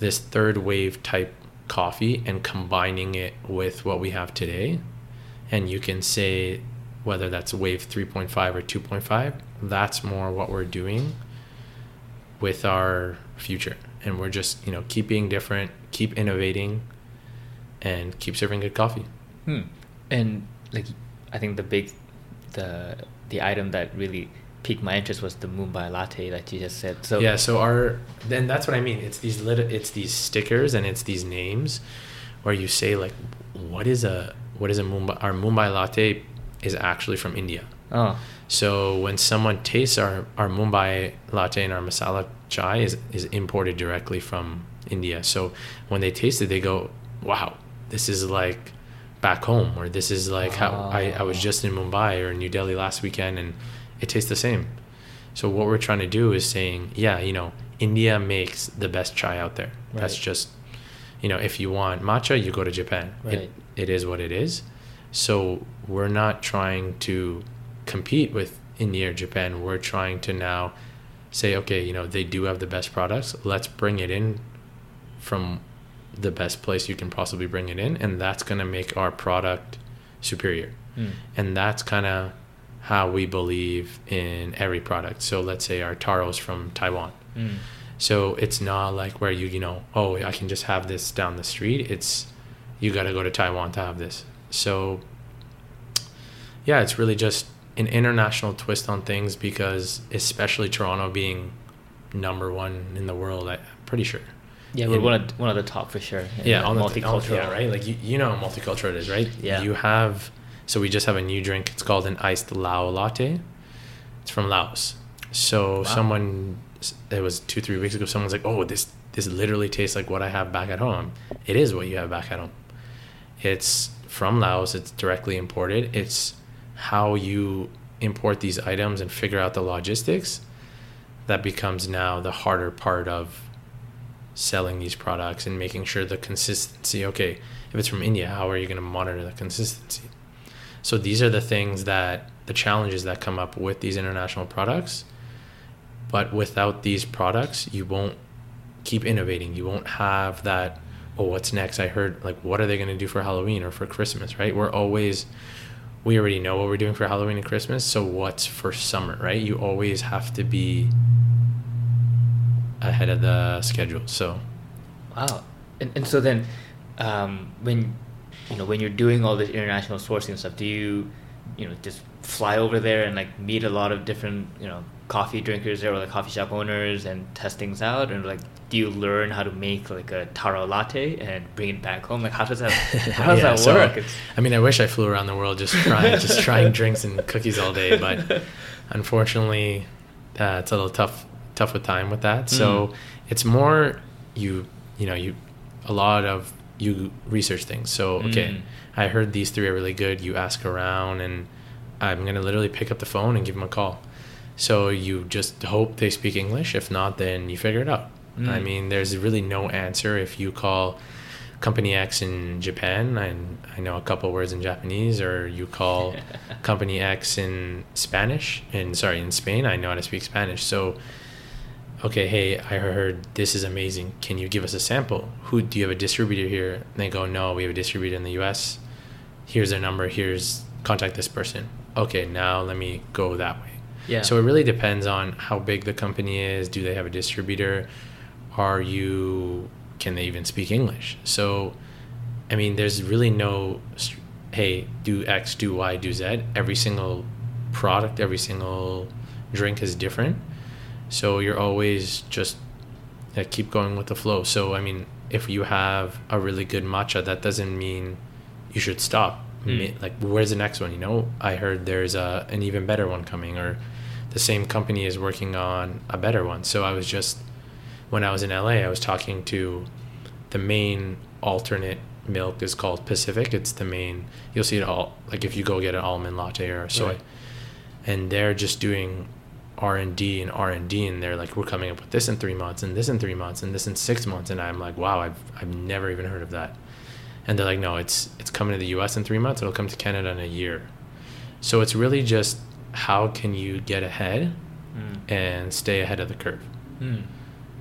Speaker 2: this third wave type coffee and combining it with what we have today. And you can say whether that's wave 3.5 or 2.5, that's more what we're doing with our future. And we're just, you know, keep being different, keep innovating, and keep serving good coffee.
Speaker 1: Hmm. And like, I think the big, the the item that really piqued my interest was the Mumbai latte that you just said. So
Speaker 2: yeah, so our then that's what I mean. It's these little, it's these stickers and it's these names, where you say like, what is a what is a Mumbai? Our Mumbai latte is actually from India.
Speaker 1: Oh.
Speaker 2: So when someone tastes our, our Mumbai latte and our masala chai is, is imported directly from India. So when they taste it, they go, wow, this is like back home, or this is like how I, I was oh. just in Mumbai or New Delhi last weekend and it tastes the same. So what we're trying to do is saying, yeah, you know, India makes the best chai out there. Right. That's just, you know, if you want matcha, you go to Japan. Right. It, it is what it is. So we're not trying to compete with India or Japan. We're trying to now say, okay, you know, they do have the best products. Let's bring it in from the best place you can possibly bring it in, and that's going to make our product superior. Mm. And that's kind of how we believe in every product. So let's say our taros from Taiwan. Mm. So it's not like where you, you know, oh, I can just have this down the street. It's you got to go to Taiwan to have this. So yeah, it's really just an international twist on things because especially Toronto being number one in the world, I'm pretty sure.
Speaker 1: Yeah, we're in, one of one of the top for sure.
Speaker 2: Yeah, on multicultural, the, yeah, right? Like you, you know how multicultural it is, right?
Speaker 1: Yeah.
Speaker 2: You have so we just have a new drink. It's called an iced Lao latte. It's from Laos. So wow. someone it was two three weeks ago. Someone's like, "Oh, this this literally tastes like what I have back at home." It is what you have back at home. It's from Laos. It's directly imported. It's how you import these items and figure out the logistics that becomes now the harder part of selling these products and making sure the consistency okay if it's from india how are you going to monitor the consistency so these are the things that the challenges that come up with these international products but without these products you won't keep innovating you won't have that oh what's next i heard like what are they going to do for halloween or for christmas right we're always we already know what we're doing for Halloween and Christmas. So what's for summer, right? You always have to be ahead of the schedule. So,
Speaker 1: wow. And, and so then, um, when you know when you're doing all this international sourcing stuff, do you you know just fly over there and like meet a lot of different you know coffee drinkers there or like coffee shop owners and test things out? And like do you learn how to make like a taro latte and bring it back home? Like how does that how does yeah, that work?
Speaker 2: So, i mean i wish i flew around the world just trying just trying drinks and cookies all day but unfortunately uh, it's a little tough tough with time with that. So mm. it's more you you know you a lot of you research things so okay mm. i heard these three are really good you ask around and i'm going to literally pick up the phone and give them a call so you just hope they speak English. If not, then you figure it out. Mm. I mean, there's really no answer if you call company X in Japan, and I know a couple words in Japanese, or you call company X in Spanish, and sorry, in Spain, I know how to speak Spanish. So, okay, hey, I heard this is amazing. Can you give us a sample? Who do you have a distributor here? And they go, no, we have a distributor in the U.S. Here's their number. Here's contact this person. Okay, now let me go that way.
Speaker 1: Yeah.
Speaker 2: So it really depends on how big the company is. Do they have a distributor? Are you can they even speak English? So I mean, there's really no hey, do X, do Y, do Z. Every single product, every single drink is different. So you're always just uh, keep going with the flow. So I mean, if you have a really good matcha, that doesn't mean you should stop. Mm. Like, where's the next one? You know, I heard there's a an even better one coming, or the same company is working on a better one. So I was just when I was in LA, I was talking to the main alternate milk is called Pacific. It's the main. You'll see it all like if you go get an almond latte or soy, right. and they're just doing r&d and r&d and they're like we're coming up with this in three months and this in three months and this in six months and i'm like wow i've, I've never even heard of that and they're like no it's it's coming to the us in three months it'll come to canada in a year so it's really just how can you get ahead
Speaker 1: Mm.
Speaker 2: and stay ahead of the curve
Speaker 1: Mm.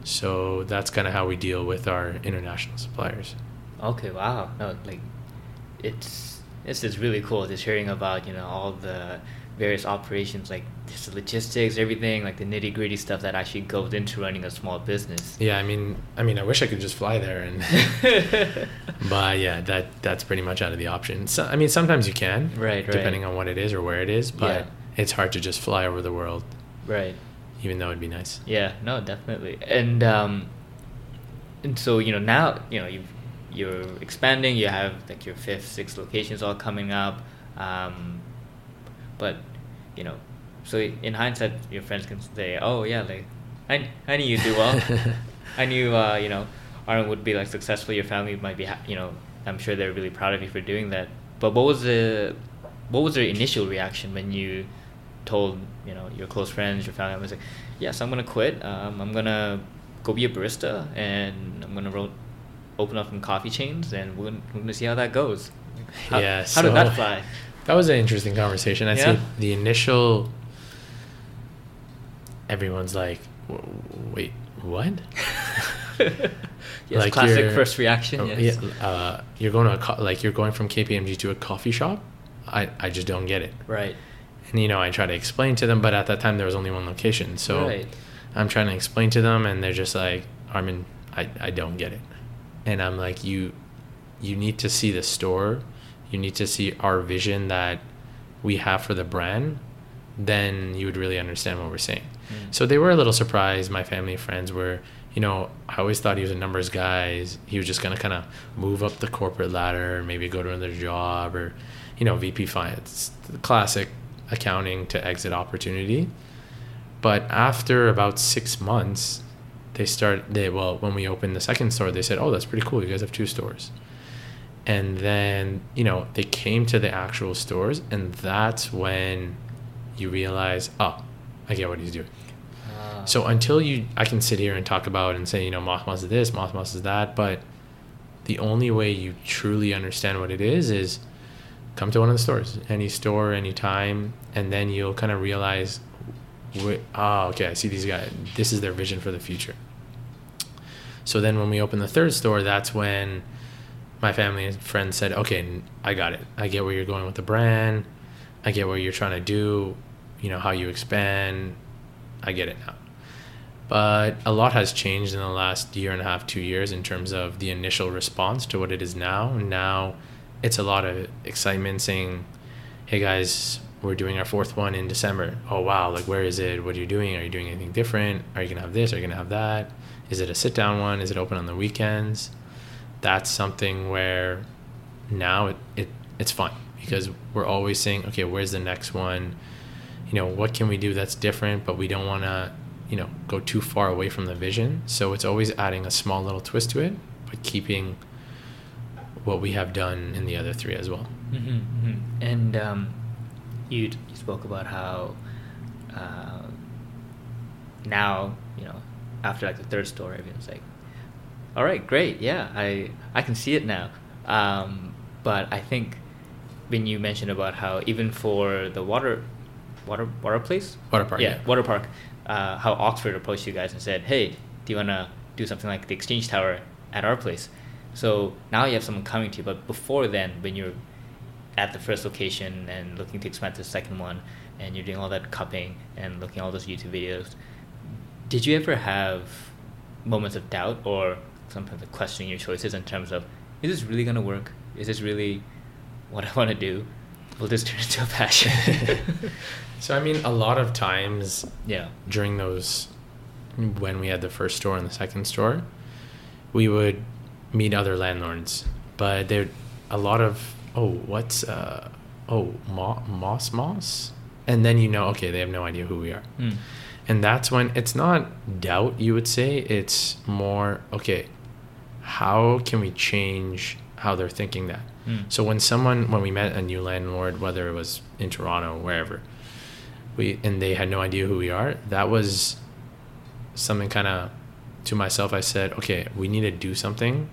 Speaker 2: so that's kind of how we deal with our international suppliers
Speaker 1: Okay, wow. No, like it's it's just really cool just hearing about, you know, all the various operations, like just logistics, everything, like the nitty gritty stuff that actually goes into running a small business.
Speaker 2: yeah i mean i mean i wish i could just fly there and but yeah that that's pretty much out of the option so, i mean sometimes you can
Speaker 1: Right, right.
Speaker 2: depending on what it is or where it is but
Speaker 1: Yeah.
Speaker 2: it's hard to just fly over the world
Speaker 1: right.
Speaker 2: even though it'd be nice
Speaker 1: Yeah, no, definitely. And um and so, you know, now, you know, you you're expanding, you have like your fifth, sixth locations all coming up. Um but, you know, so in hindsight your friends can say, "Oh, yeah, like I I knew you'd do well. I knew uh, you know, Armin would be like successful, your family might be, ha- you know, I'm sure they're really proud of you for doing that." But what was the what was their initial reaction when you told you know your close friends, your family I was like, yes, I'm gonna quit. Um, I'm gonna go be a barista, and I'm gonna ro- open up some coffee chains, and we're gonna, we're gonna see how that goes. How,
Speaker 2: yeah
Speaker 1: how did that fly?
Speaker 2: that was an interesting conversation i'd
Speaker 1: Yeah.
Speaker 2: say the initial everyone's like "W- wait what
Speaker 1: yes,
Speaker 2: Like
Speaker 1: classic first reaction.
Speaker 2: Oh,
Speaker 1: yes.
Speaker 2: yeah, uh, you're going to a co- like you're going from KPMG to a coffee shop. I, I just don't get it.
Speaker 1: Right.
Speaker 2: And you know, I try to explain to them, but at that time there was only one location, so
Speaker 1: Right.
Speaker 2: I'm trying to explain to them, and they're just like, Armin, I, I don't get it. And I'm like, you you need to see the store, you need to see our vision that we have for the brand, then you would really understand what we're saying.
Speaker 1: Mm.
Speaker 2: So they were a little surprised. My family and friends were, you know, I always thought he was a numbers guy. He was just gonna kind of move up the corporate ladder, maybe go to another job, or, you know, VP finance, the classic accounting to exit opportunity. But after about six months, they start. They well, when we opened the second store, they said, "Oh, that's pretty cool. You guys have two stores." And then you know they came to the actual stores, and that's when you realize, oh, I get what he's doing.
Speaker 1: Ah.
Speaker 2: So until you, I can sit here and talk about and say, you know, Mos Mos is this, Mos Mos is that, but the only way you truly understand what it is is come to one of the stores, any store, anytime, and then you'll kind of realize, wh- oh, okay, I see these guys. This is their vision for the future. So then when we open the third store, that's when my family and friends said, okay, I got it. I get where you're going with the brand. I get what you're trying to do, you know, how you expand. I get it now. But a lot has changed in the last year and a half, two years in terms of the initial response to what it is now. Now it's a lot of excitement saying, hey guys, we're doing our fourth one in December. Oh wow, like where is it? What are you doing? Are you doing anything different? Are you gonna have this? Are you gonna have that? Is it a sit down one? Is it open on the weekends? That's something where now it, it it's fun because we're always saying, okay, where's the next one? You know, what can we do that's different, but we don't want to, you know, go too far away from the vision. So it's always adding a small little twist to it, but keeping what we have done in the other three as well.
Speaker 1: Mm-hmm, mm-hmm. And um, you you spoke about how uh, now you know after like the third store, everyone's like, "All right, great, yeah, I I can see it now." Um, but I think when you mentioned about how even for the water water water place
Speaker 2: Water park,
Speaker 1: yeah,
Speaker 2: yeah.
Speaker 1: water park uh, how Oxford approached you guys and said, "Hey, do you wanna do something like the Exchange Tower at our place?" So now you have someone coming to you, but before then, when you're at the first location and looking to expand to the second one, and you're doing all that cupping and looking at all those YouTube videos, did you ever have moments of doubt or sometimes like questioning your choices in terms of, is this really gonna work? Is this really what I want to do? Will this turn into a passion?
Speaker 2: So I mean, a lot of times
Speaker 1: yeah.
Speaker 2: during those when we had the first store and the second store, we would meet other landlords, but there a lot of oh what's uh oh Mo- mos mos, and then you know okay they have no idea who we are,
Speaker 1: Mm.
Speaker 2: and that's when it's not doubt you would say it's more okay, how can we change how they're thinking that.
Speaker 1: Mm.
Speaker 2: So when someone when we met a new landlord, whether it was in Toronto or wherever, we and they had no idea who we are. That was something kind of to myself. I said, okay, we need to do something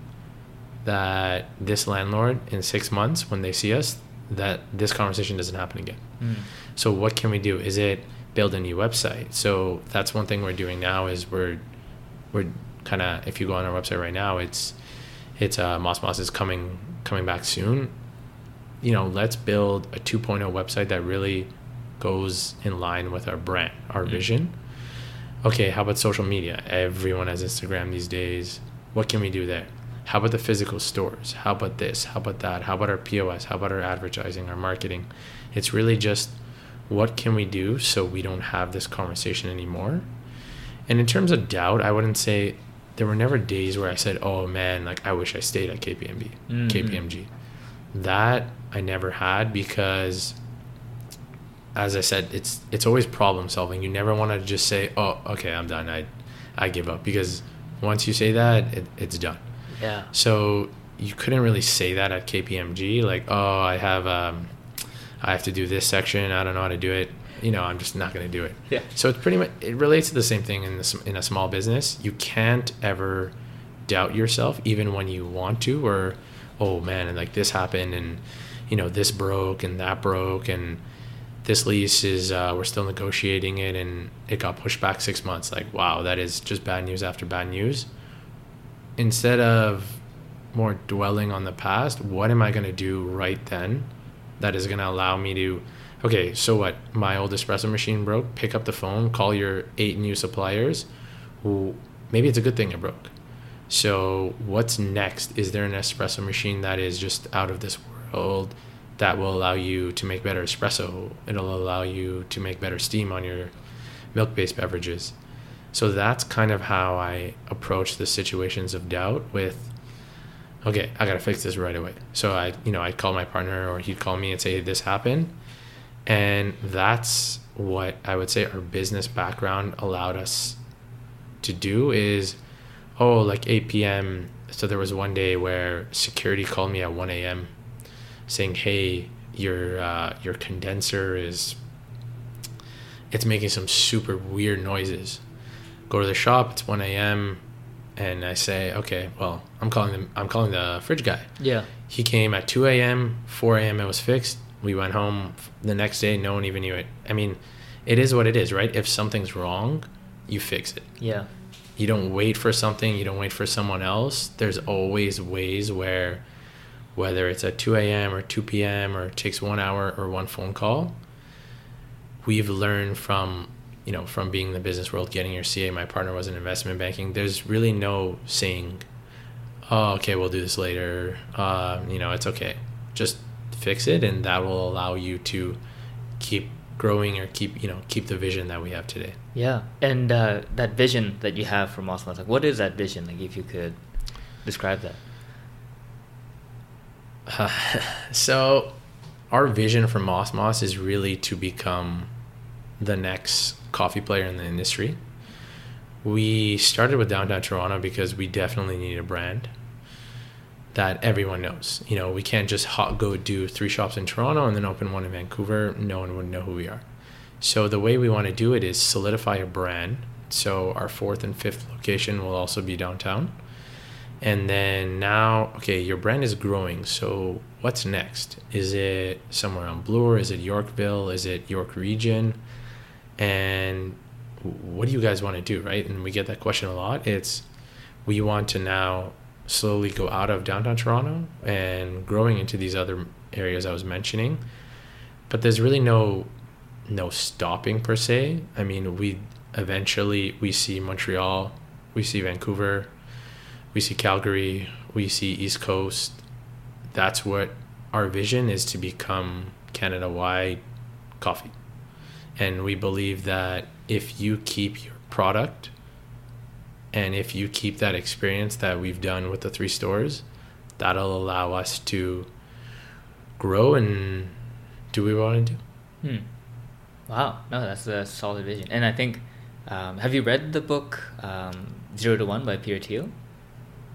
Speaker 2: that this landlord in six months when they see us that this conversation doesn't happen again.
Speaker 1: Mm.
Speaker 2: So what can we do? Is it build a new website? So that's one thing we're doing now is we're we're kind of if you go on our website right now, it's it's uh, Mos Mos is coming coming back soon. You know, let's build a 2.0 website that really goes in line with our brand, our
Speaker 1: Mm.
Speaker 2: vision. Okay, how about social media? Everyone has Instagram these days. What can we do there? How about the physical stores? How about this? How about that? How about our POS? How about our advertising, our marketing? It's really just what can we do so we don't have this conversation anymore? And in terms of doubt, I wouldn't say there were never days where I said, "Oh man, like I wish I stayed at KPMB,
Speaker 1: Mhm.
Speaker 2: KPMG." That I never had because as I said, it's it's always problem solving. You never want to just say, "Oh, okay, I'm done. I I give up." Because once you say that, it, it's done.
Speaker 1: Yeah.
Speaker 2: So you couldn't really say that at KPMG, like, "Oh, I have um, I have to do this section. I don't know how to do it." You know, I'm just not going to do it.
Speaker 1: Yeah.
Speaker 2: So it's pretty much it relates to the same thing in in a small business. You can't ever doubt yourself, even when you want to, or oh man, and like this happened, and you know this broke and that broke, and this lease is uh, we're still negotiating it, and it got pushed back six months. Like wow, that is just bad news after bad news. Instead of more dwelling on the past, what am I going to do right then that is going to allow me to okay, so what? My old espresso machine broke. Pick up the phone, call your eight new suppliers. Who maybe it's a good thing it broke. So what's next? Is there an espresso machine that is just out of this world that will allow you to make better espresso? It'll allow you to make better steam on your milk-based beverages. So that's kind of how I approach the situations of doubt with okay, I gotta fix this right away. So I, you know, I'd call my partner or he'd call me and say, this happened. And that's what I would say our business background allowed us to do is, oh, like 8 p.m. So there was one day where security called me at 1 a.m. saying, hey, your uh, your condenser is it's making some super weird noises. Go to the shop. It's 1 a.m. And I say, okay, well, I'm calling them. I'm calling the fridge guy.
Speaker 1: Yeah.
Speaker 2: He came at 2 a.m., 4 a.m. It was fixed. We went home the next day. No one even knew it. I mean, it is what it is, right? If something's wrong, you fix it.
Speaker 1: Yeah.
Speaker 2: You don't wait for something. You don't wait for someone else. There's always ways where, whether it's at 2 a.m. or 2 p.m. or it takes one hour or one phone call, we've learned from you know from being in the business world getting your ca my partner was in investment banking there's really no saying oh okay we'll do this later uh, you know it's okay just fix it and that will allow you to keep growing or keep you know keep the vision that we have today
Speaker 1: Yeah. And uh, that vision that you have for Mos Mos, like what is that vision? Like if you could describe that.
Speaker 2: so our vision for Mos Mos is really to become the next coffee player in the industry. We started with downtown Toronto because we definitely need a brand that everyone knows. You know, we can't just hot go do three shops in Toronto and then open one in Vancouver. No one would know who we are. So the way we want to do it is solidify a brand. So our fourth and fifth location will also be downtown. And then now, okay, your brand is growing. So what's next? Is it somewhere on Bloor? Is it Yorkville? Is it York Region? And what do you guys want to do, right? And we get that question a lot. It's we want to now slowly go out of downtown Toronto and growing into these other areas I was mentioning. But there's really no no stopping per se. I mean, we eventually we see Montreal, we see Vancouver, we see Calgary, we see East Coast. That's what our vision is to become Canada wide coffee. And we believe that if you keep your product and if you keep that experience that we've done with the three stores, that'll allow us to grow and do what we want to do.
Speaker 1: Hmm. Wow. No, that's a solid vision. And I think, um, have you read the book um, Zero to One by Peter Thiel?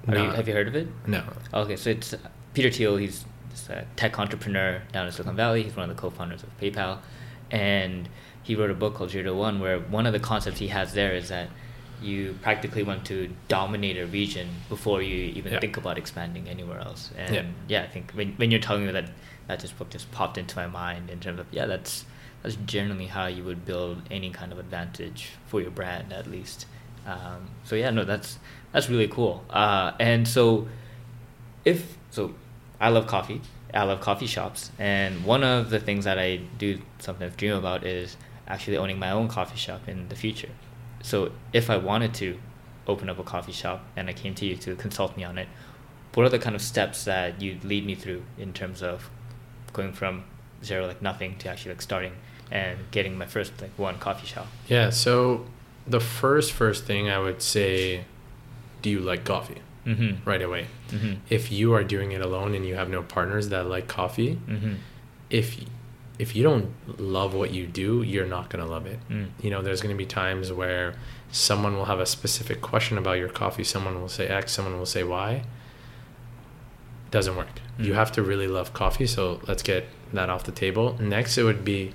Speaker 1: Are
Speaker 2: No.
Speaker 1: you, have you heard of it?
Speaker 2: No.
Speaker 1: Okay, so it's Peter Thiel. He's a tech entrepreneur down in Silicon Valley. He's one of the co-founders of PayPal, and he wrote a book called Zero to One, where one of the concepts he has there is that you practically want to dominate a region before you even
Speaker 2: Yeah.
Speaker 1: think about expanding anywhere else. And
Speaker 2: Yeah.
Speaker 1: yeah, I think when, when you're telling me that, that just book just popped into my mind in terms of yeah, that's that's generally how you would build any kind of advantage for your brand at least. Um, so yeah, no, that's that's really cool. Uh, and so if so, I love coffee. I love coffee shops, and one of the things that I do sometimes dream about is actually owning my own coffee shop in the future. So if I wanted to open up a coffee shop and I came to you to consult me on it, what are the kind of steps that you'd lead me through in terms of going from zero like nothing to actually like starting and getting my first like one coffee shop?
Speaker 2: Yeah. So the first first thing I would say, do you like coffee?
Speaker 1: Mm-hmm.
Speaker 2: Right away.
Speaker 1: Mm-hmm.
Speaker 2: If you are doing it alone and you have no partners that like coffee,
Speaker 1: Mm-hmm.
Speaker 2: if if you don't love what you do, you're not gonna love it.
Speaker 1: Mm.
Speaker 2: You know, there's gonna be times where someone will have a specific question about your coffee. Someone will say X. Someone will say Y. Doesn't work. You
Speaker 1: Mm.
Speaker 2: have to really love coffee. So let's get that off the table. Next, it would be,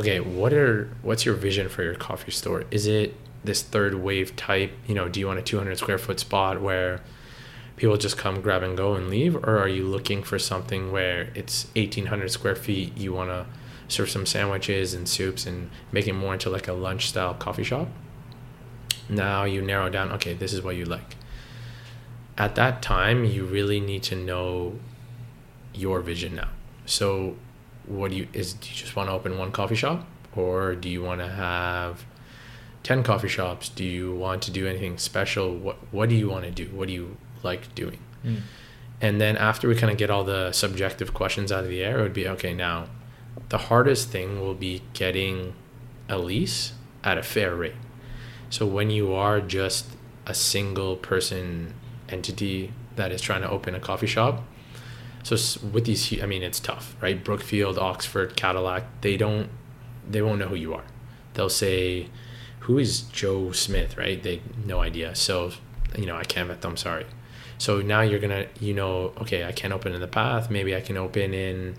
Speaker 2: okay, what are what's your vision for your coffee store? Is it this third wave type? You know, do you want a 200 square foot spot where people just come grab and go and leave? Or are you looking for something where it's 1800 square feet you want to serve some sandwiches and soups and make it more into like a lunch style coffee shop? Now you narrow down okay this is what you like. At that time you really need to know your vision now. So what do you is do you just want to open one coffee shop? Or do you want to have 10 coffee shops? Do you want to do anything special? What what do you want to do? What do you like doing
Speaker 1: Mm.
Speaker 2: and then after we kind of get all the subjective questions out of the air, it would be okay, now the hardest thing will be getting a lease at a fair rate. So when you are just a single person entity that is trying to open a coffee shop, so with these, I mean, it's tough, right? Brookfield, Oxford, Cadillac, they don't, they won't know who you are. They'll say, who is Joe Smith, right? They no idea. So, you know, I can't vet them. Sorry. So now you're gonna, you know, okay, I can't open in the path. Maybe I can open in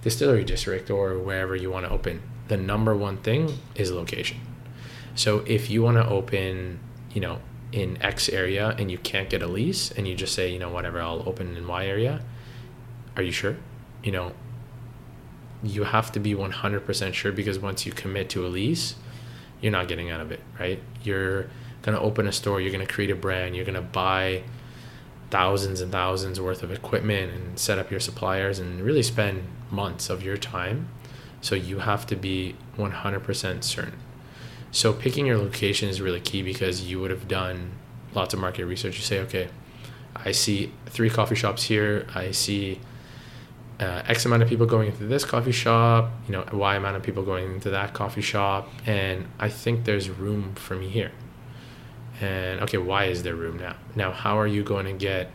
Speaker 2: distillery district or wherever you want to open. The number one thing is location. So if you want to open, you know, in X area and you can't get a lease and you just say, you know, whatever, I'll open in Y area, are you sure? You know, you have to be 100% sure because once you commit to a lease, you're not getting out of it, right? You're going to open a store, you're going to create a brand, you're going to buy thousands and thousands worth of equipment and set up your suppliers and really spend months of your time. So you have to be 100% certain. So picking your location is really key because you would have done lots of market research. You say, okay, I see three coffee shops here. I see uh, X amount of people going into this coffee shop, you know, Y amount of people going into that coffee shop, and I think there's room for me here. And okay, why is there room now? Now, how are you going to get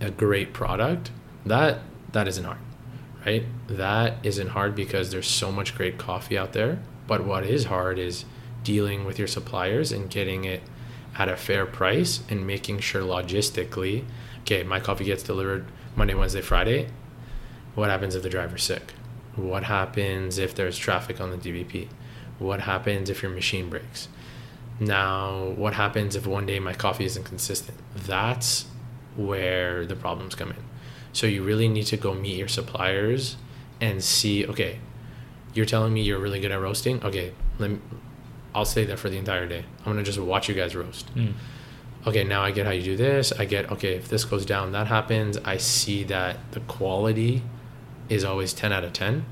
Speaker 2: a great product? That that isn't hard, right? That isn't hard because there's so much great coffee out there. But what is hard is dealing with your suppliers and getting it at a fair price and making sure logistically, okay, my coffee gets delivered Monday, Wednesday, Friday. What happens if the driver's sick? What happens if there's traffic on the DVP? What happens if your machine breaks? Now, what happens if one day my coffee isn't consistent? That's where the problems come in. So you really need to go meet your suppliers and see, okay, you're telling me you're really good at roasting. Okay, let me, I'll stay there for the entire day. I'm gonna just watch you guys roast.
Speaker 1: Mm.
Speaker 2: Okay, now I get how you do this. I get okay, if this goes down, that happens. I see that the quality is always 10 out of 10.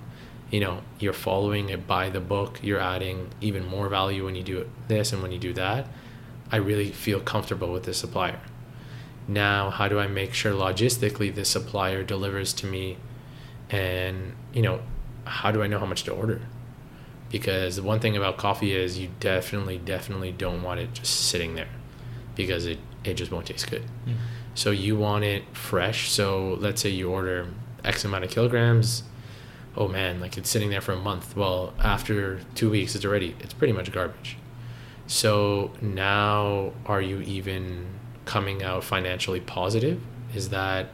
Speaker 2: You know, you're following it by the book. You're adding even more value when you do this and when you do that. I really feel comfortable with this supplier. Now, how do I make sure logistically this supplier delivers to me and, you know, how do I know how much to order? Because the one thing about coffee is you definitely, definitely don't want it just sitting there because it, it just won't taste good.
Speaker 1: Mm.
Speaker 2: So you want it fresh. So let's say you order X amount of kilograms. Oh man, like it's sitting there for a month. Well, after two weeks, it's already, it's pretty much garbage. So now are you even coming out financially positive? Is that,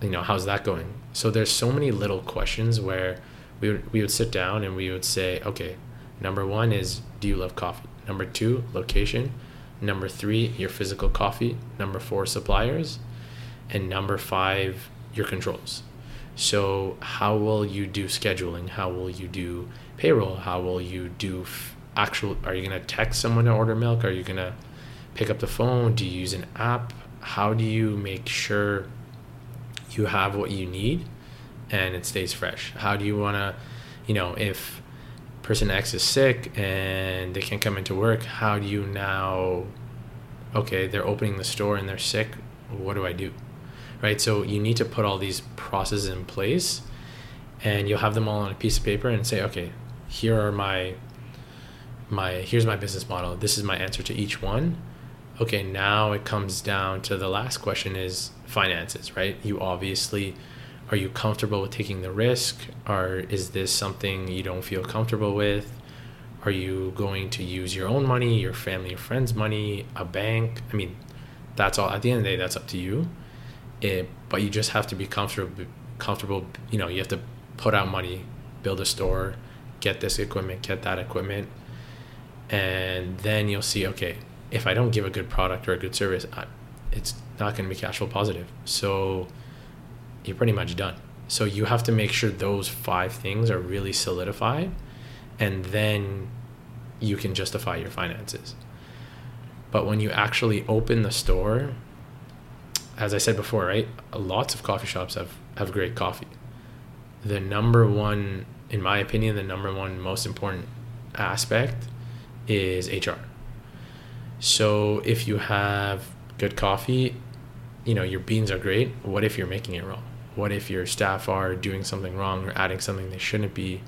Speaker 2: you know, how's that going? So there's so many little questions where we would we would sit down and we would say, okay, number one is do you love coffee? Number two, location. Number three, your physical coffee. Number four, suppliers. And number five, your controls. So, how will you do scheduling? How will you do payroll? How will you do f- actual? Are you going to text someone to order milk? Are you going to pick up the phone? Do you use an app? How do you make sure you have what you need and it stays fresh? How do you want to, you know, if person X is sick and they can't come into work, how do you now, okay, they're opening the store and they're sick, what do I do? Right? So you need to put all these processes in place and you'll have them all on a piece of paper and say, okay, here are my my here's my business model. This is my answer to each one. Okay, now it comes down to the last question is finances, right? You obviously are you comfortable with taking the risk or is this something you don't feel comfortable with are you going to use your own money your family your friends money a bank i mean that's all at the end of the day that's up to you it, but you just have to be comfortable comfortable you know you have to put out money build a store get this equipment get that equipment and then you'll see okay if i don't give a good product or a good service I, it's not going to be cash flow positive so you're pretty much done. So you have to make sure those five things are really solidified and then you can justify your finances. But when you actually open the store, as I said before, right? Lots of coffee shops have, have great coffee. The number one, in my opinion, the number one most important aspect is HR. So if you have good coffee, you know, your beans are great. What if you're making it wrong? what if your staff are doing something wrong or adding something they shouldn't be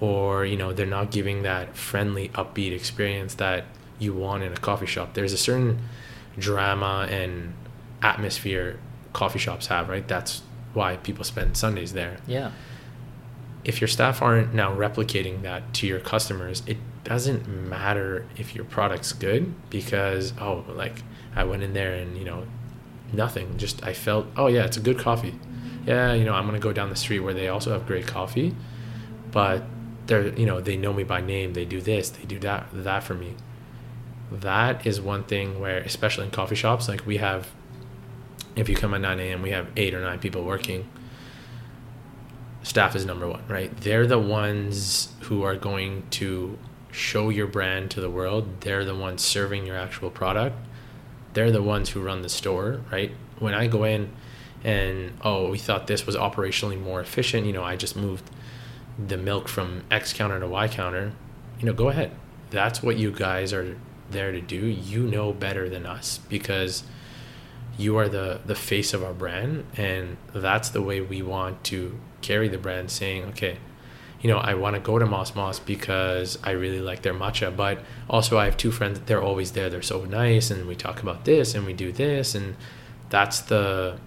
Speaker 2: or you know they're not giving that friendly upbeat experience that you want in a coffee shop there's a certain drama and atmosphere coffee shops have right that's why people spend sundays there
Speaker 1: yeah
Speaker 2: if your staff aren't now replicating that to your customers it doesn't matter if your product's good because oh like i went in there and you know nothing just i felt oh yeah it's a good coffee yeah, you know, I'm gonna go down the street where they also have great coffee, but they're you know they know me by name. They do this, they do that, that for me. That is one thing where, especially in coffee shops, like we have, if you come at 9 a.m., we have eight or nine people working. Staff is number one, right? They're the ones who are going to show your brand to the world. They're the ones serving your actual product. They're the ones who run the store, right? When I go in, and oh we thought this was operationally more efficient you know i just moved the milk from x counter to y counter you know go ahead that's what you guys are there to do you know better than us because you are the the face of our brand and that's the way we want to carry the brand saying okay you know i want to go to mos mos because i really like their matcha but also i have two friends they're always there they're so nice and we talk about this and we do this and that's the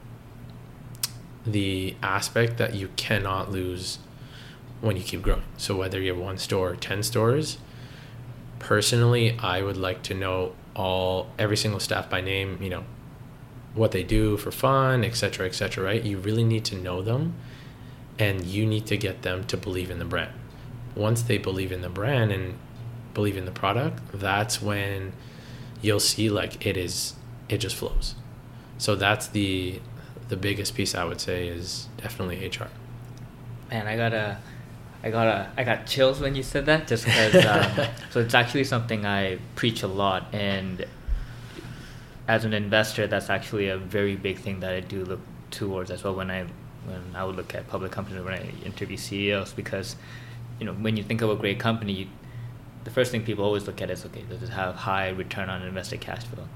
Speaker 2: the aspect that you cannot lose when you keep growing. So whether you have one store or 10 stores, personally, I would like to know all every single staff by name, you know, what they do for fun, etc., etc., right? You really need to know them and you need to get them to believe in the brand. Once they believe in the brand and believe in the product, that's when you'll see like it is it just flows. So that's the the biggest piece I would say is definitely HR.
Speaker 1: Man, I gotta, I gotta, I got chills when you said that. Just because, um, so it's actually something I preach a lot, and as an investor, that's actually a very big thing that I do look towards as well when I when I would look at public companies when I interview CEOs because, you know, when you think of a great company, you, the first thing people always look at is okay, does it have high return on invested cash flow,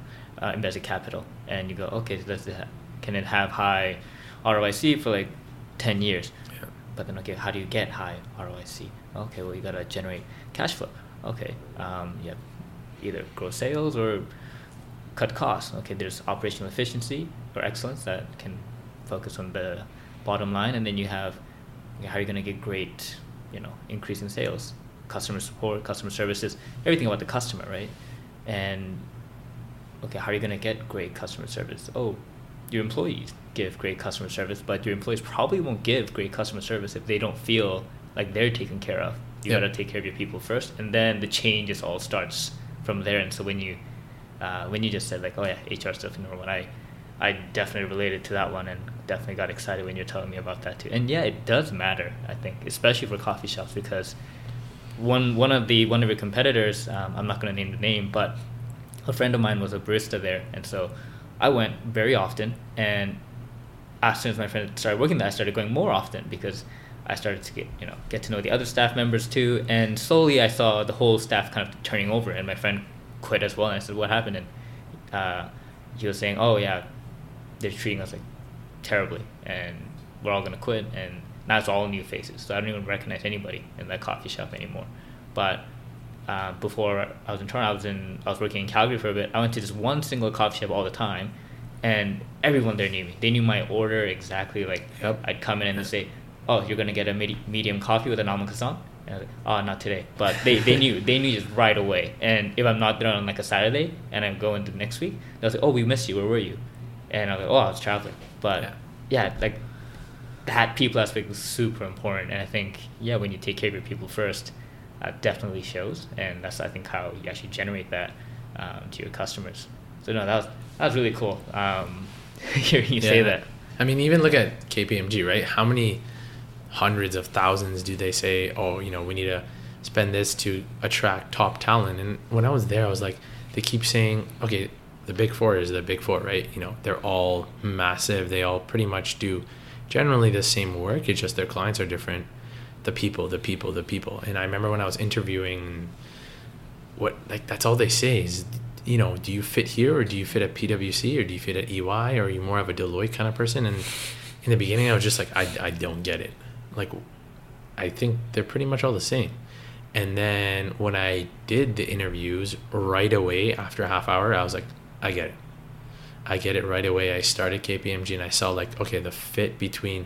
Speaker 1: uh, invested capital, and you go okay, does it have can it have high ROIC for like 10 years? Yeah. But then, okay, how do you get high ROIC? Okay, well, you gotta generate cash flow. Okay, um, you have either grow sales or cut costs. Okay, there's operational efficiency or excellence that can focus on the bottom line, and then you have how are you gonna get great, you know, increase in sales, customer support, customer services, everything about the customer, right? And okay, how are you gonna get great customer service? Oh, your employees give great customer service, but your employees probably won't give great customer service if they don't feel like they're taken care of. You
Speaker 2: Yeah.
Speaker 1: gotta take care of your people first, and then the change just all starts from there. And so when you uh, when you just said like, oh yeah, HR stuff number one, I I definitely related to that one and definitely got excited when you're telling me about that too. And yeah, it does matter. I think, especially for coffee shops, because one one of the one of your competitors, um, I'm not going to name the name, but a friend of mine was a barista there, and so I went very often. And as soon as my friend started working there, I started going more often because I started to get you know get to know the other staff members too, and slowly I saw the whole staff kind of turning over, and my friend quit as well. And I said, "What happened?" And uh, he was saying, "Oh yeah, they're treating us like terribly, and we're all gonna quit." And now it's all new faces, so I don't even recognize anybody in that coffee shop anymore. But uh, before I was in Toronto, I was in I was working in Calgary for a bit. I went to this one single coffee shop all the time, and everyone there knew me. They knew my order exactly. Like
Speaker 2: Yep.
Speaker 1: I'd come in and they'd say, "Oh, you're gonna get a medi- medium coffee with an almond croissant." And I was like, "Oh, not today." But they, they knew they knew just right away. And if I'm not there on like a Saturday and I'm going to next week, they'll say, "Oh, we missed you. Where were you?" And I was like, "Oh, I was traveling." But
Speaker 2: Yeah.
Speaker 1: yeah, like that people aspect is super important. And I think yeah, when you take care of your people first, uh, definitely shows. And that's I think how you actually generate that um, to your customers. So no, that was that was really cool. Um, hearing you say that.
Speaker 2: I mean, even look at KPMG, right? How many hundreds of thousands do they say, oh, you know, we need to spend this to attract top talent? And when I was there, I was like, they keep saying, okay, the big four is the big four, right? You know, they're all massive. They all pretty much do generally the same work. It's just their clients are different. The people, the people, the people. And I remember when I was interviewing, what like that's all they say is you know do you fit here or do you fit at pwc or do you fit at ey or are you more of a deloitte kind of person and in the beginning i was just like i, I don't get it like i think they're pretty much all the same. And then when i did the interviews right away after a half hour i was like i get it. I get it right away. I started kpmg and i saw like okay the fit between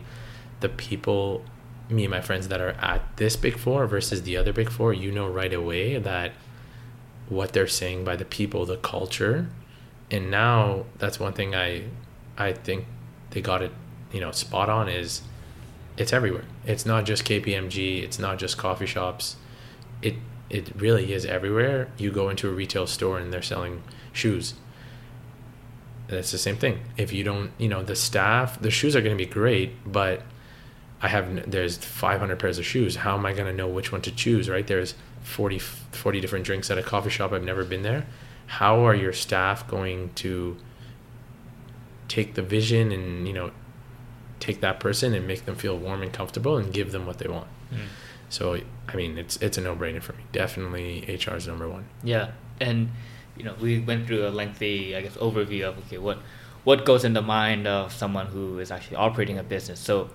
Speaker 2: the people me and my friends that are at this big four versus the other big four you know right away that what they're saying by the people, the culture. And now that's one thing I I think they got it, you know, spot on is it's everywhere. It's not just KPMG, it's not just coffee shops. It it really is everywhere. You go into a retail store and they're selling shoes. That's the same thing. If you don't, you know, the staff, the shoes are going to be great, but I have there's 500 pairs of shoes. How am I going to know which one to choose, right? There's 40 40 different drinks at a coffee shop. I've never been there. How are your staff going to take the vision and, you know, take that person and make them feel warm and comfortable and give them what they want?
Speaker 1: Mm.
Speaker 2: So, I mean, it's it's a no-brainer for me. Definitely HR is number 1.
Speaker 1: Yeah, and you know we went through a lengthy, I guess, overview of okay, what what goes in the mind of someone who is actually operating a business. So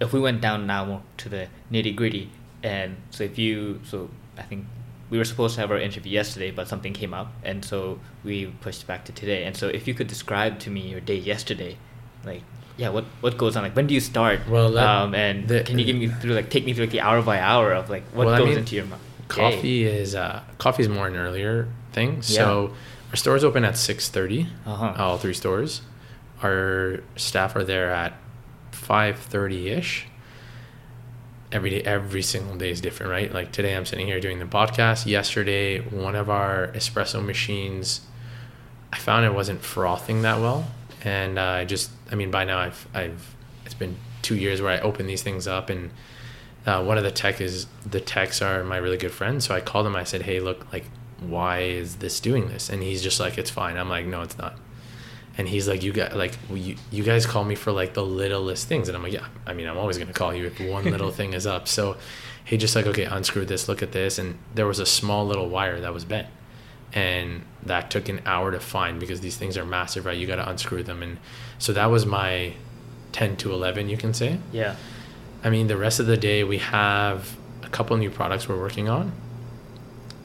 Speaker 1: if we went down now to the nitty gritty, and so if you, so I think we were supposed to have our interview yesterday, but something came up, and so we pushed back to today. And so if you could describe to me your day yesterday, like yeah, what what goes on? Like when do you start?
Speaker 2: Well, that-
Speaker 1: um, and
Speaker 2: the-
Speaker 1: can you give me through like take me through like the hour by hour of like what
Speaker 2: Well, I
Speaker 1: goes
Speaker 2: mean,
Speaker 1: into your mind?
Speaker 2: Coffee is uh coffee is more an earlier thing. So our stores open at 6:30.
Speaker 1: Uh-huh.
Speaker 2: All three stores. Our staff are there at 5:30ish. Every day every single day is different, right? Like today I'm sitting here doing the podcast. Yesterday one of our espresso machines I found it wasn't frothing that well and uh, I just I mean by now I've I've it's been 2 years where I open these things up and uh, one of the tech is the techs are my really good friends. So I called him. I said, "Hey, look, like, why is this doing this?" And he's just like, "It's fine." I'm like, "No, it's not." And he's like, "You got like, you you guys call me for like the littlest things," and I'm like, "Yeah, I mean, I'm always gonna call you if one little thing is up." So he just like, "Okay, unscrew this. Look at this." And there was a small little wire that was bent, and that took an hour to find because these things are massive, right? You got to unscrew them, and so that was my ten to eleven, you can say.
Speaker 1: Yeah.
Speaker 2: I mean, the rest of the day we have a couple new products we're working on.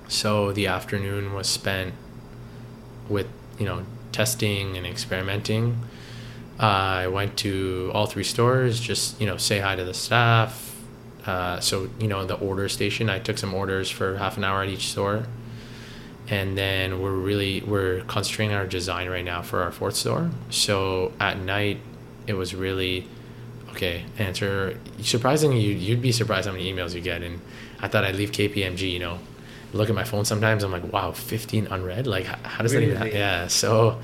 Speaker 2: So the afternoon was spent with, you know, testing and experimenting. Uh, I went to all three stores, just, you know, say hi to the staff. Uh, so, you know, the order station, I took some orders for half an hour at each store. And then we're really, we're concentrating on our design right now for our fourth store. So at night, it was really, okay, answer. Surprisingly, you'd, you'd be surprised how many emails you get. And I thought I'd leave KPMG, you know, look at my phone sometimes. I'm like, wow, 15 unread. Like, how, how does really? that even happen? Yeah. So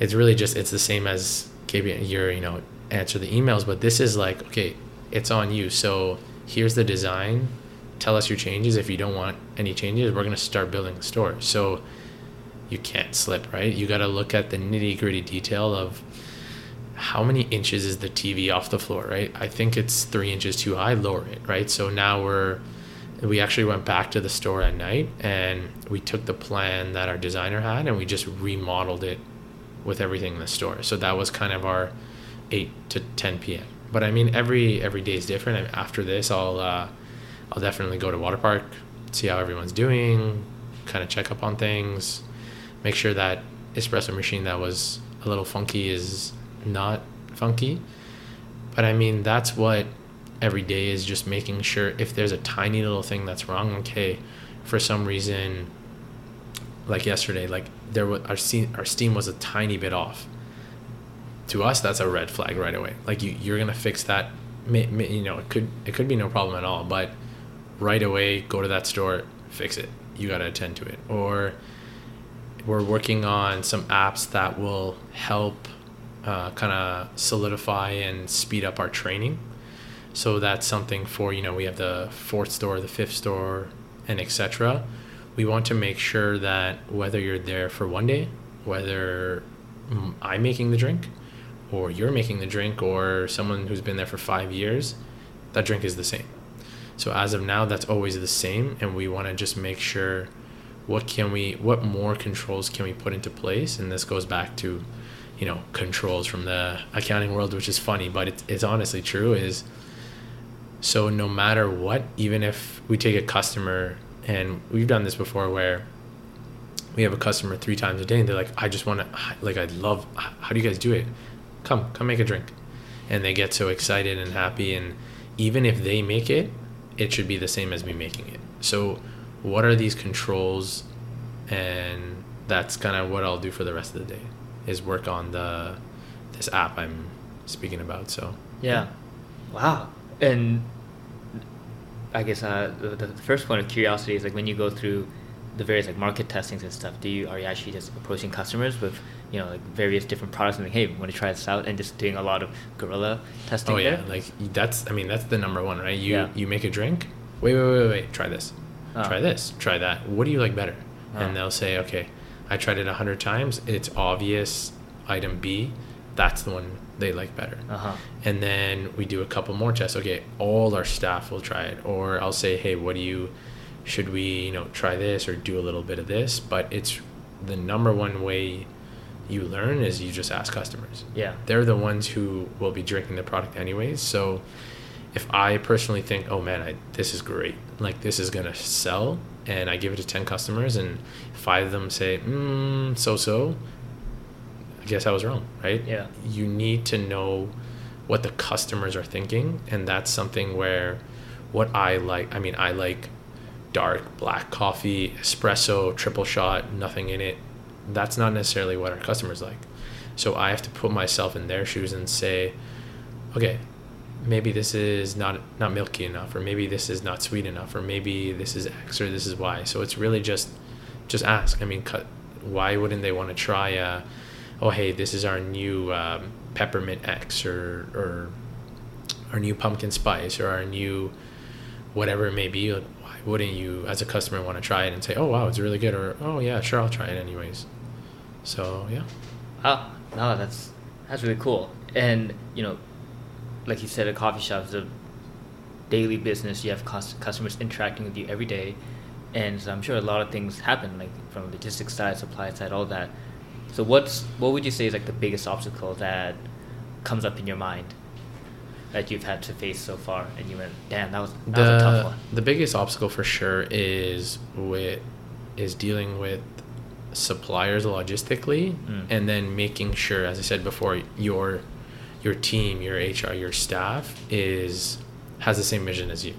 Speaker 2: it's really just, it's the same as KPMG. You're, you know, answer the emails, but this is like, okay, it's on you. So here's the design. Tell us your changes. If you don't want any changes, we're going to start building the store. So you can't slip, right? You got to look at the nitty gritty detail of how many inches is the TV off the floor, right? I think it's three inches too high, lower it, right? So now we're, we actually went back to the store at night and we took the plan that our designer had and we just remodeled it with everything in the store. So that was kind of our 8 to 10 p.m. But I mean, every every day is different. After this, I'll uh, I'll definitely go to Waterpark, see how everyone's doing, kind of check up on things, make sure that espresso machine that was a little funky is not funky. But I mean, that's what every day is just making sure if there's a tiny little thing that's wrong, okay, for some reason, like yesterday, like there was our steam, our steam was a tiny bit off. To us, that's a red flag right away. Like you, you're gonna fix that. You know, it could it could be no problem at all, but right away, go to that store, fix it. You gotta attend to it. Or we're working on some apps that will help uh, kind of solidify and speed up our training. So that's something for you know we have the fourth store, the fifth store, and etc. We want to make sure that whether you're there for one day, whether I'm making the drink, or you're making the drink, or someone who's been there for five years, that drink is the same. So as of now, that's always the same, and we want to just make sure what can we, what more controls can we put into place, and this goes back to you know controls from the accounting world which is funny but it's, it's honestly true is so no matter what even if we take a customer and we've done this before where we have a customer three times a day and they're like i just want to like i love how do you guys do it? Come come make a drink. And they get so excited and happy and even if they make it it should be the same as me making it so what are these controls and that's kind of what i'll do for the rest of the day is work on the this app I'm speaking about. So
Speaker 1: yeah, wow. And I guess uh, the, the first point of curiosity is like when you go through the various like market testings and stuff. Do you are you actually just approaching customers with you know like various different products and like hey, want to try this out and just doing a lot of guerrilla testing?
Speaker 2: Oh yeah, there? like that's I mean that's the number one, right? You yeah. you make a drink. Wait wait wait wait. Try this. Oh. Try this. Try that. What do you like better? Oh. And they'll say okay I tried it a hundred times. It's obvious. Item B, that's the one they like better. Uh-huh. And then we do a couple more tests. Okay, all our staff will try it, or I'll say, hey, what do you? Should we, you know, try this or do a little bit of this? But it's the number one way you learn is you just ask customers.
Speaker 1: Yeah.
Speaker 2: They're the ones who will be drinking the product anyways. So if I personally think, oh man, I, this is great, like this is gonna sell, and I give it to 10 customers and five of them say, mm, so so, I guess I was wrong, right?
Speaker 1: Yeah.
Speaker 2: You need to know what the customers are thinking. And that's something where what I like, I mean, I like dark black coffee, espresso, triple shot, nothing in it. That's not necessarily what our customers like. So I have to put myself in their shoes and say, okay, maybe this is not not milky enough or maybe this is not sweet enough or maybe this is x or this is y. So it's really just just ask. I mean cut why wouldn't they want to try oh hey this is our new um, peppermint x or or our new pumpkin spice or our new whatever it may be? Like, why wouldn't you as a customer want to try it and say oh wow it's really good or oh yeah sure i'll try it anyways so yeah
Speaker 1: oh no that's that's really cool and you know like you said, a coffee shop is a daily business. You have customers interacting with you every day, and so I'm sure a lot of things happen, like from logistics side, supply side, all that. So what's what would you say is like the biggest obstacle that comes up in your mind that you've had to face so far, and you went, damn, that was that
Speaker 2: the,
Speaker 1: was a tough one.
Speaker 2: The biggest obstacle for sure is with is dealing with suppliers logistically, mm. and then making sure, as I said before, your your team, your HR, your staff is has the same vision as you.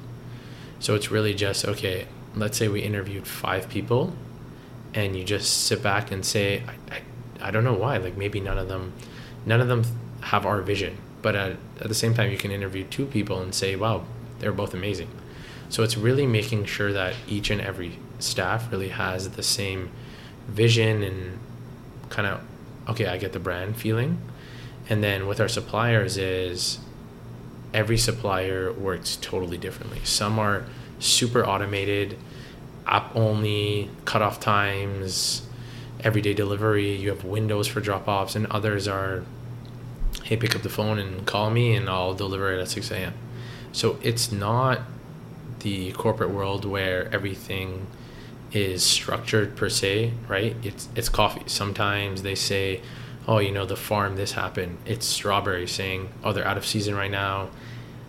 Speaker 2: So it's really just okay. Let's say we interviewed five people, and you just sit back and say, I, I, I don't know why. Like maybe none of them, none of them have our vision, but at, at the same time you can interview two people and say wow they're both amazing so it's really making sure that each and every staff really has the same vision and kind of okay i get the brand feeling. And then with our suppliers is every supplier works totally differently. Some are super automated app only cutoff times everyday delivery you have windows for drop offs and others are hey pick up the phone and call me and i'll deliver it at 6 a.m so it's not the corporate world where everything is structured per se, right? It's it's coffee. Sometimes they say, "Oh, you know, the farm this happened." It's strawberry saying, "Oh, they're out of season right now."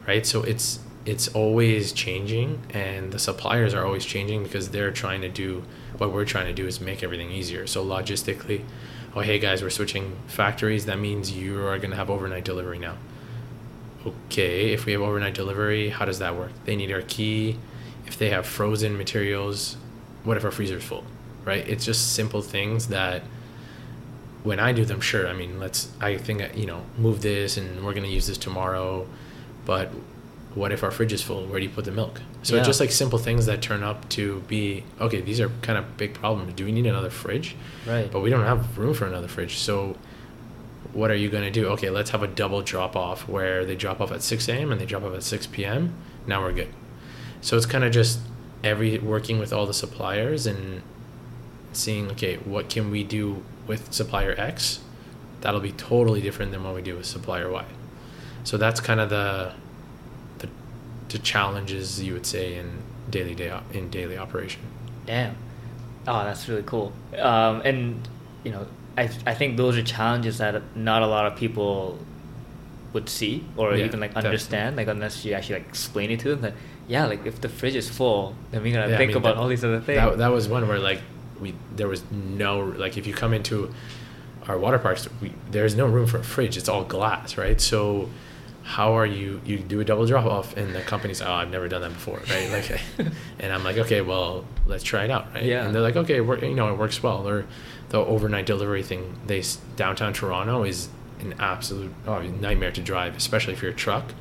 Speaker 2: Right? So it's it's always changing and the suppliers are always changing because they're trying to do what we're trying to do is make everything easier. So logistically, oh, hey guys, we're switching factories. That means you are to have overnight delivery now. Okay, if we have overnight delivery, how does that work? They need our key. If they have frozen materials, what if our freezer's full right? It's just simple things that when i do them sure i mean let's i think uh, you know move this and we're going to use this tomorrow but what if our fridge is full? Where do you put the milk? So yeah. it's just like simple things that turn up to be okay these are kind of big problems. Do we need another fridge?
Speaker 1: Right.
Speaker 2: But we don't have room for another fridge. So what are you going to do? Okay let's have a double drop off where they drop off at 6 a.m and they drop off at 6 p.m now we're good. So it's kind of just every working with all the suppliers and seeing okay what can we do with supplier X? That'll be totally different than what we do with supplier Y. So that's kind of the the, the challenges you would say in daily day in daily operation.
Speaker 1: Damn. Oh that's really cool. Um, and you know I, I think those are challenges that not a lot of people would see or yeah, even like understand definitely. like unless you actually like explain it to them that yeah, like if the fridge is full, then we gotta yeah, think I mean, about that, all these other things.
Speaker 2: That, that was one where like we there was no like if you come into our Waterparks, we, there's no room for a fridge. It's all glass, right? So how are you you do a double drop off and the company's oh I've never done that before, right? Like, and I'm like okay, well let's try it out, right?
Speaker 1: Yeah.
Speaker 2: And they're like okay, you know it works well. Or the overnight delivery thing, they downtown Toronto is an absolute oh, nightmare to drive, especially if you're a truck.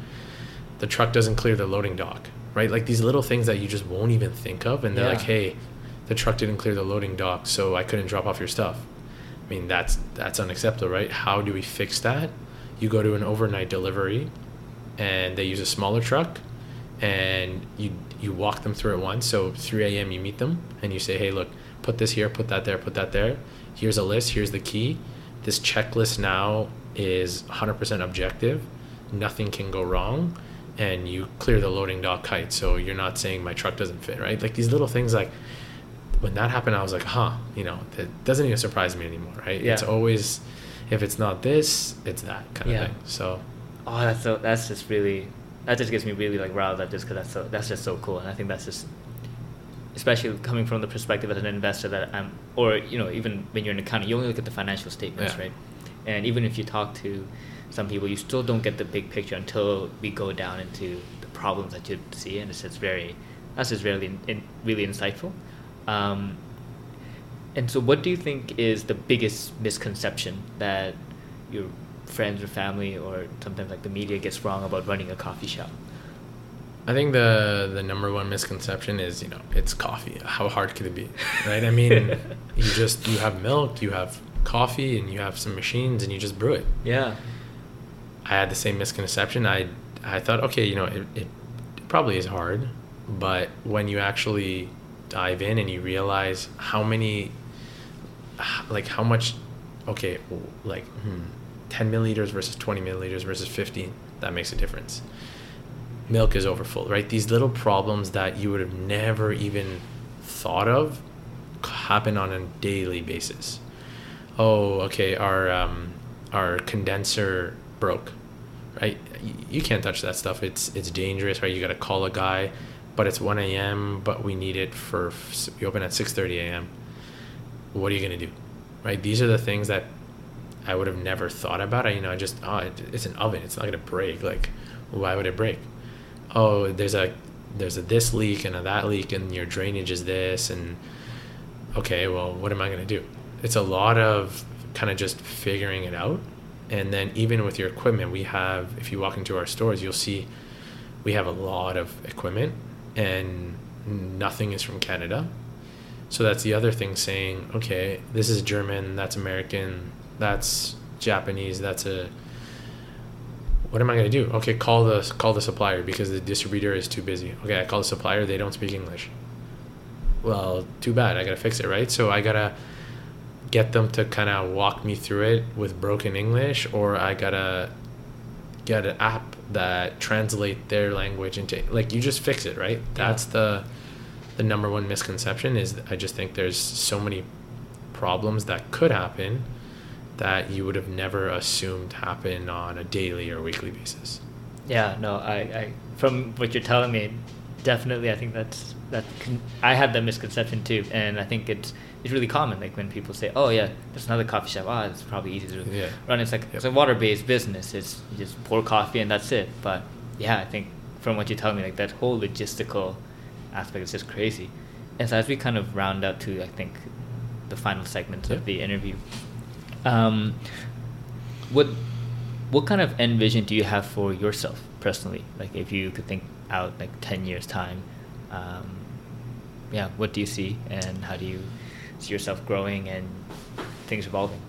Speaker 2: The truck doesn't clear the loading dock right? Like these little things that you just won't even think of, and they're yeah. like, "Hey, the truck didn't clear the loading dock, so I couldn't drop off your stuff." I mean, that's that's unacceptable, right? How do we fix that? You go to an overnight delivery, and they use a smaller truck, and you you walk them through it once. So 3 a.m. you meet them, and you say, "Hey, look, put this here, put that there, put that there. Here's a list. Here's the key. This checklist now is 100% objective. Nothing can go wrong." and you clear the loading dock height so you're not saying my truck doesn't fit right like these little things like when that happened i was like huh you know that doesn't even surprise me anymore right yeah. it's always if it's not this it's that kind yeah. of thing so
Speaker 1: oh that's so that's just really that just gets me really like riled up just because that's so that's just so cool and i think that's just especially coming from the perspective as an investor that i'm or you know even when you're an accountant, you only look at the financial statements yeah. right and even if you talk to some people you still don't get the big picture until we go down into the problems that you see and it's just very that's just really really insightful um, and so what do you think is the biggest misconception that your friends or family or sometimes like the media gets wrong about running a coffee shop
Speaker 2: I think the the number one misconception is you know it's coffee. How hard could it be, right? I mean, you just you have milk, you have coffee, and you have some machines, and you just brew it.
Speaker 1: Yeah.
Speaker 2: I had the same misconception. I I thought, okay, you know, it, it probably is hard, but when you actually dive in and you realize how many, like how much, okay, like hmm, 10 milliliters versus 20 milliliters versus 50, that makes a difference. Milk is overfull, right? These little problems that you would have never even thought of happen on a daily basis. Oh, okay, our um, our condenser broke, right? You can't touch that stuff. It's it's dangerous, right? You got to call a guy, but it's 1 a.m. But we need it for we open at 6:30 a.m. What are you gonna do, right? These are the things that I would have never thought about. I you know I just oh it, it's an oven. It's not gonna break. Like why would it break? Oh there's a there's a this leak and a that leak and your drainage is this and okay well what am I gonna do? It's a lot of kind of just figuring it out And then even with your equipment, we have if you walk into our stores, you'll see we have a lot of equipment and nothing is from Canada. So that's the other thing saying, okay, this is German, that's American, that's Japanese, that's a what am I going to do? Okay, call the call the supplier because the distributor is too busy. Okay, I call the supplier, they don't speak English. Well, too bad. I got to fix it, right? So I got to get them to kind of walk me through it with broken English or I got to get an app that translate their language into like you just fix it, right? That's the the number one misconception is I just think there's so many problems that could happen that you would have never assumed happen on a daily or weekly basis.
Speaker 1: Yeah, no, I, I from what you're telling me, definitely I think that's that can, I have that misconception too, and I think it's it's really common. Like when people say, "Oh yeah, there's another coffee shop. Ah, oh, it's probably easy to yeah. run." It's like yep. it's a water-based business. It's you just pour coffee and that's it. But yeah, I think from what you're telling me, like that whole logistical aspect is just crazy. And so as we kind of round out to, I think, the final segment yep. of the interview, um, what what kind of end vision do you have for yourself personally? Like if you could think out like ten years time, um, yeah, what do you see and how do you see yourself growing and things evolving?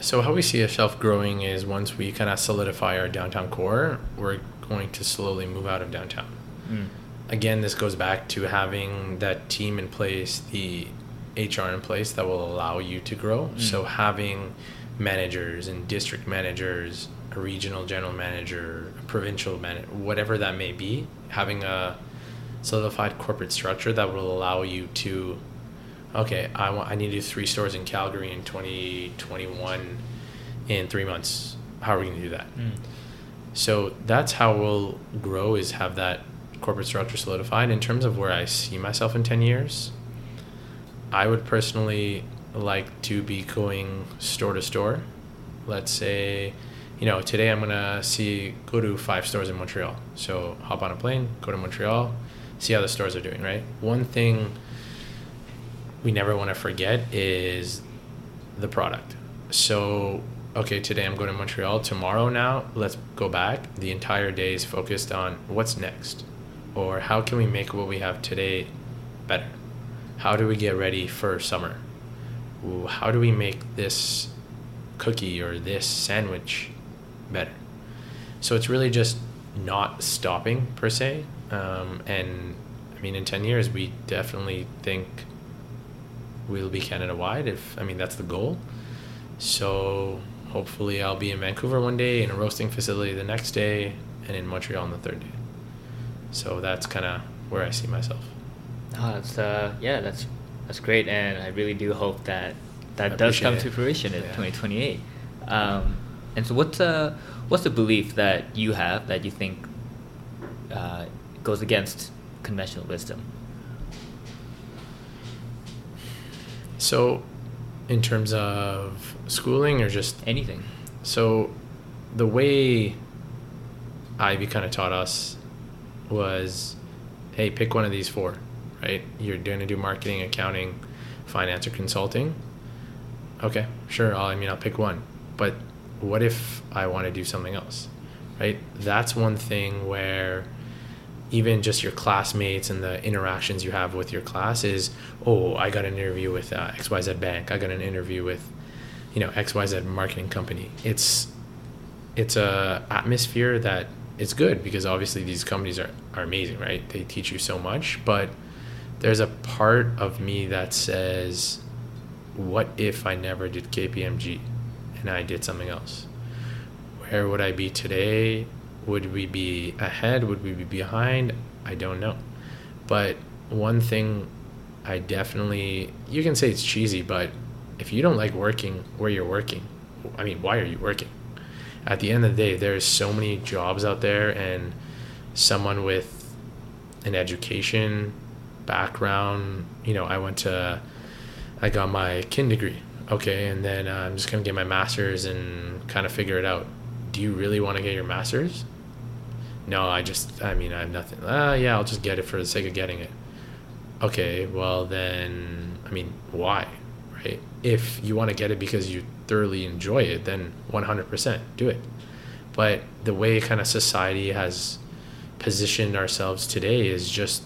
Speaker 2: So how we see ourselves growing is once we kind of solidify our downtown core, we're going to slowly move out of downtown. Mm. Again, this goes back to having that team in place, the HR in place that will allow you to grow. Mm. So having managers and district managers, a regional general manager, provincial man whatever that may be, having a solidified corporate structure that will allow you to okay, I want I need to do three stores in Calgary in 2021 in 3 months. How are we going to do that? Mm. So that's how we'll grow is have that corporate structure solidified in terms of where I see myself in 10 years. I would personally like to be going store to store. Let's say, you know, today I'm gonna see go to five stores in Montreal. So hop on a plane, go to Montreal, see how the stores are doing. Right. One thing we never want to forget is the product. So okay, today I'm going to Montreal. Tomorrow now, let's go back. The entire day is focused on what's next, or how can we make what we have today better how do we get ready for summer? How do we make this cookie or this sandwich better? So it's really just not stopping per se. Um, and I mean, in 10 years, we definitely think we'll be Canada wide. If I mean, that's the goal. So hopefully, I'll be in Vancouver one day, in a roasting facility the next day, and in Montreal on the third day. So that's kind of where I see myself.
Speaker 1: Oh, that's uh, yeah, that's that's great, and I really do hope that that does come it. to fruition in yeah. 2028. Um, and so, what's uh, what's the belief that you have that you think uh, goes against conventional wisdom?
Speaker 2: So, in terms of schooling or just
Speaker 1: anything.
Speaker 2: So, the way Ivey kind of taught us was, hey, pick one of these four right? You're going to do marketing, accounting, finance, or consulting. Okay, sure. I'll, I mean, I'll pick one. But what if I want to do something else, right? That's one thing where even just your classmates and the interactions you have with your class is, oh, I got an interview with uh, XYZ Bank. I got an interview with, you know, XYZ marketing company. It's it's a atmosphere that it's good because obviously these companies are, are amazing, right? They teach you so much, but there's a part of me that says, what if I never did KPMG and I did something else? Where would I be today? Would we be ahead? Would we be behind? I don't know. But one thing I definitely, you can say it's cheesy, but if you don't like working where you're working, I mean, why are you working? At the end of the day, there's so many jobs out there, and someone with an education background, you know, I went to, I got my kin degree. Okay, and then uh, I'm just gonna get my master's and kind of figure it out. Do you really want to get your master's? No, I just, I mean, I have nothing. Uh, yeah, I'll just get it for the sake of getting it. Okay, well then, I mean, why, right? If you want to get it because you thoroughly enjoy it, then 100% do it. But the way kind of society has positioned ourselves today is just,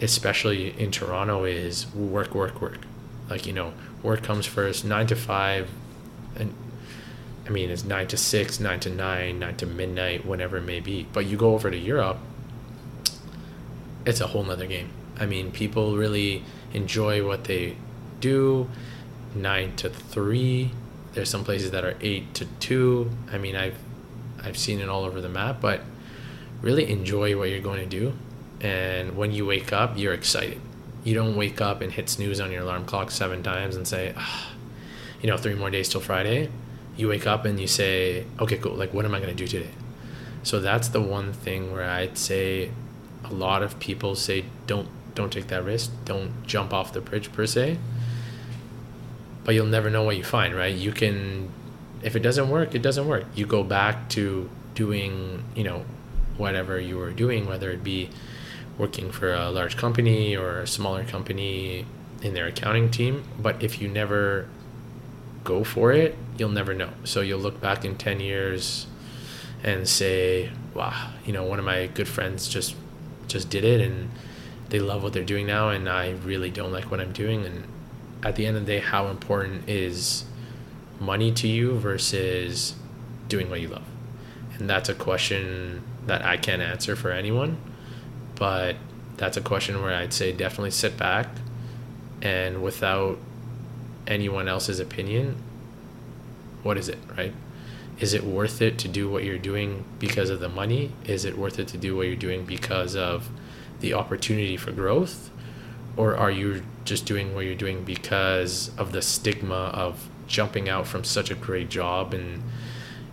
Speaker 2: especially in Toronto, is work, work, work. Like, you know, work comes first, nine to five, and I mean, it's nine to six, nine to nine, nine to midnight, whatever it may be. But you go over to Europe, it's a whole nother game. I mean, people really enjoy what they do. Nine to three. There's some places that are eight to two. I mean, I've I've seen it all over the map, but really enjoy what you're going to do. And when you wake up, you're excited. You don't wake up and hit snooze on your alarm clock seven times and say, ah, you know, three more days till Friday. You wake up and you say, okay, cool. Like, what am I going to do today? So that's the one thing where I'd say a lot of people say, don't don't take that risk. Don't jump off the bridge per se. But you'll never know what you find, right? You can, if it doesn't work, it doesn't work. You go back to doing, you know, whatever you were doing, whether it be working for a large company or a smaller company in their accounting team. But if you never go for it, you'll never know. So you'll look back in 10 years and say, wow, you know, one of my good friends just just did it and they love what they're doing now and I really don't like what I'm doing and at the end of the day how important is money to you versus doing what you love. And that's a question that I can't answer for anyone, but that's a question where I'd say definitely sit back and without anyone else's opinion, what is it, right? Is it worth it to do what you're doing because of the money? Is it worth it to do what you're doing because of the opportunity for growth? Or are you just doing what you're doing because of the stigma of jumping out from such a great job and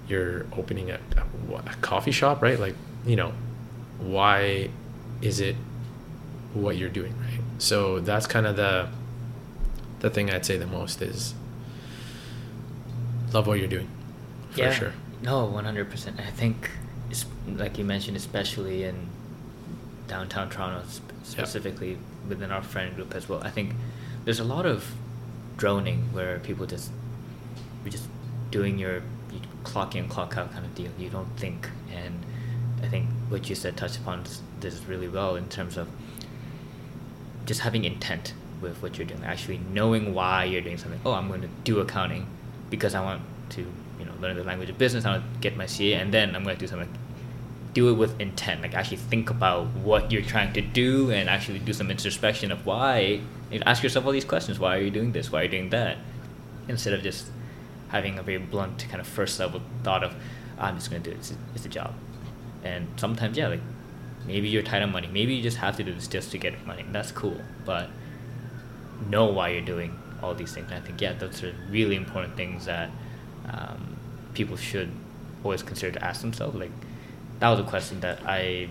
Speaker 2: you're opening a, a, a coffee shop, right? Like, you know, why is it what you're doing, right? So that's kind of the the thing I'd say the most is love what you're doing, for
Speaker 1: yeah.
Speaker 2: sure.
Speaker 1: No, one hundred percent. I think, it's, like you mentioned, especially in downtown Toronto, sp- specifically within our friend group as well. I think there's a lot of droning where people just you're just doing your you clock in clock out kind of deal. You don't think, I think what you said touched upon this, really well in terms of just having intent with what you're doing, actually knowing why you're doing something. Oh, I'm going to do accounting because I want to, you know, learn the language of business. I want to get my CA, and then I'm going to do something. Do it with intent. Like actually think about what you're trying to do, and actually do some introspection of why. Ask yourself all these questions: Why are you doing this? Why are you doing that? Instead of just having a very blunt kind of first level thought of, I'm just going to do it. It's a, it's a job. And sometimes, yeah, like maybe you're tight on money. Maybe you just have to do this just to get money. That's cool. But know why you're doing all these things. And I think, yeah, those are really important things that um, people should always consider to ask themselves. Like, that was a question that I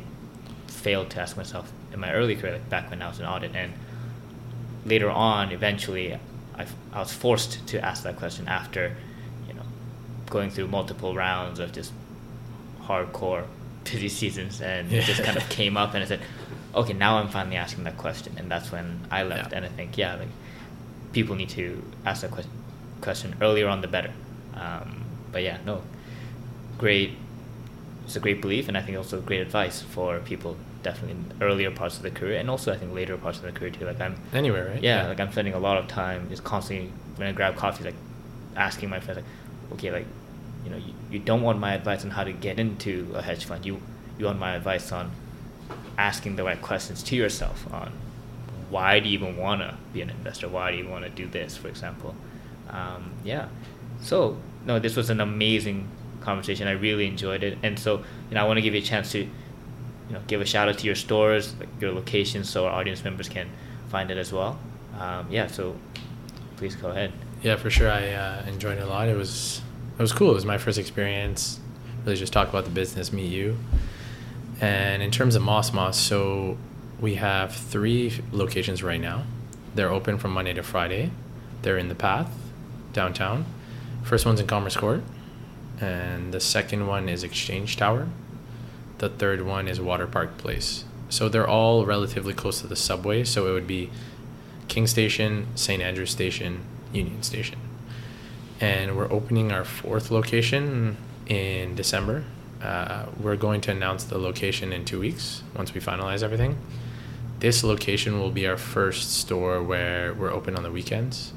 Speaker 1: failed to ask myself in my early career, like back when I was in audit. And later on, eventually, I, I was forced to ask that question after, you know, going through multiple rounds of just hardcore busy seasons and
Speaker 2: Yeah.
Speaker 1: it just kind of came up and I said, okay, now I'm finally asking that question. And that's when I left.
Speaker 2: Yeah.
Speaker 1: And I think, yeah, like people need to ask that question, question earlier on, the better. Um, but yeah, no, great. It's a great belief, and I think also great advice for people definitely in earlier parts of the career, and also I think later parts of the career too. Like I'm
Speaker 2: Anywhere, right?
Speaker 1: yeah, like I'm spending a lot of time just constantly when I grab coffee, like asking my friends, like, okay, like, you know, you, you don't want my advice on how to get into a hedge fund. You you want my advice on asking the right questions to yourself on why do you even want to be an investor? Why do you want to do this, for example? Um, yeah. So no, this was an amazing conversation. I really enjoyed it, and so you know, I want to give you a chance to you know give a shout out to your stores, your locations, so our audience members can find it as well. Um, yeah, so please go ahead.
Speaker 2: Yeah, for sure. I uh, enjoyed it a lot. It was it was cool. It was my first experience. Really, just talk about the business, meet you. And in terms of Mos Mos, so we have three locations right now. They're open from Monday to Friday. They're in the Path, downtown. First one's in Commerce Court, and the second one is Exchange Tower. The third one is Waterpark Place. So they're all relatively close to the subway. So it would be King Station, St. Andrews Station, Union Station. And we're opening our fourth location in December. Uh, we're going to announce the location in two weeks once we finalize everything. This location will be our first store where we're open on the weekends.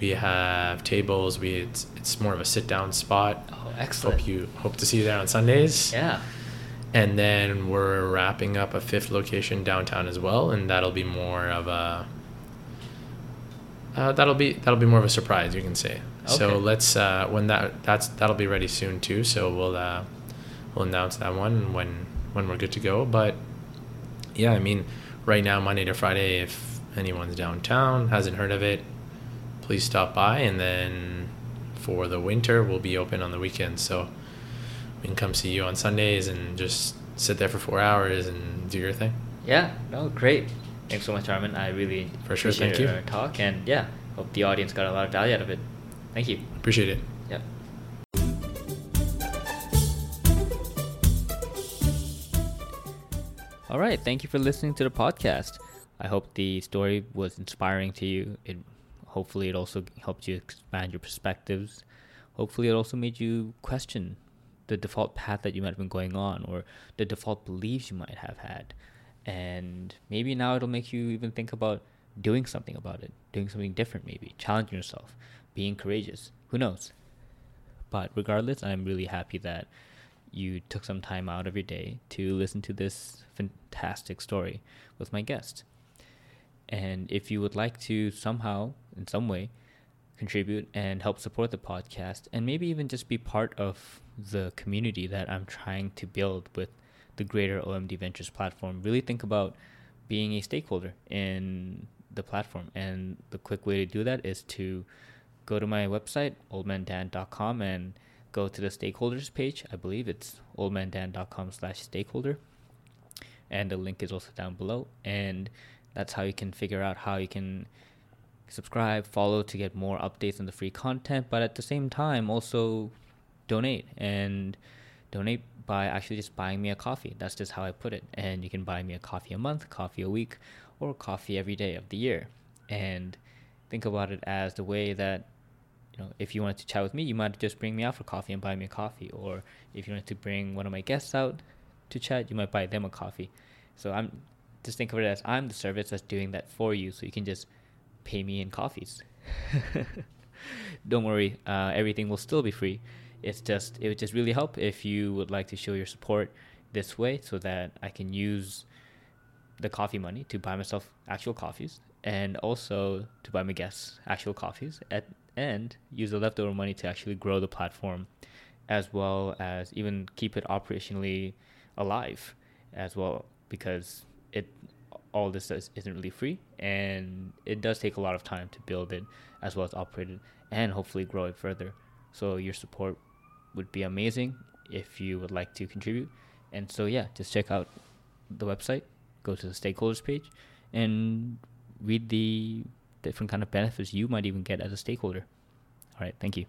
Speaker 2: We have tables. We it's, it's more of a sit down spot.
Speaker 1: Oh, excellent.
Speaker 2: Hope you hope to see you there on Sundays.
Speaker 1: Yeah.
Speaker 2: And then we're wrapping up a fifth location downtown as well, and that'll be more of a uh, that'll be that'll be more of a surprise, you can say.
Speaker 1: Okay.
Speaker 2: So let's uh, when that that's that'll be ready soon too. So we'll uh, we'll announce that one when when we're good to go. But yeah, I mean, right now Monday to Friday, if anyone's downtown hasn't heard of it, please stop by. And then for the winter, we'll be open on the weekends. So we can come see you on Sundays and just sit there for four hours and do your thing.
Speaker 1: Yeah. No, great. Thanks so much, Armin. I really
Speaker 2: For sure,
Speaker 1: appreciate
Speaker 2: thank you.
Speaker 1: talk, and yeah, hope the audience got a lot of value out of it. Thank you.
Speaker 2: Appreciate it.
Speaker 1: Yep. All right. Thank you for listening to the podcast. I hope the story was inspiring to you. It hopefully it also helped you expand your perspectives. Hopefully it also made you question the default path that you might have been going on or the default beliefs you might have had. And maybe now it'll make you even think about doing something about it, doing something different maybe, challenging yourself, being courageous. Who knows? But regardless, I'm really happy that you took some time out of your day to listen to this fantastic story with my guest. And if you would like to somehow, in some way, contribute and help support the podcast, and maybe even just be part of the community that I'm trying to build with the greater OMD Ventures platform, really think about being a stakeholder in the platform. And the quick way to do that is to go to my website, oldmandan.com, and go to the stakeholders page. I believe it's oldmandan.com slash stakeholder. And the link is also down below. And that's how you can figure out how you can subscribe, follow to get more updates on the free content, but at the same time also donate and donate by actually just buying me a coffee. That's just how I put it. And you can buy me a coffee a month, coffee a week, or coffee every day of the year. And think about it as the way that you know, if you wanted to chat with me, you might just bring me out for coffee and buy me a coffee. Or if you wanted to bring one of my guests out to chat, you might buy them a coffee. So I'm just think of it as I'm the service that's doing that for you. So you can just pay me in coffees. Don't worry, uh, everything will still be free. It's just it would just really help if you would like to show your support this way, so that I can use the coffee money to buy myself actual coffees and also to buy my guests actual coffees at, and use the leftover money to actually grow the platform as well as even keep it operationally alive as well because it all this is, isn't really free and it does take a lot of time to build it as well as operate it and hopefully grow it further. So your support would be amazing if you would like to contribute. And so yeah just check out the website go to the stakeholders page and read the different kind of benefits you might even get as a stakeholder. All right thank you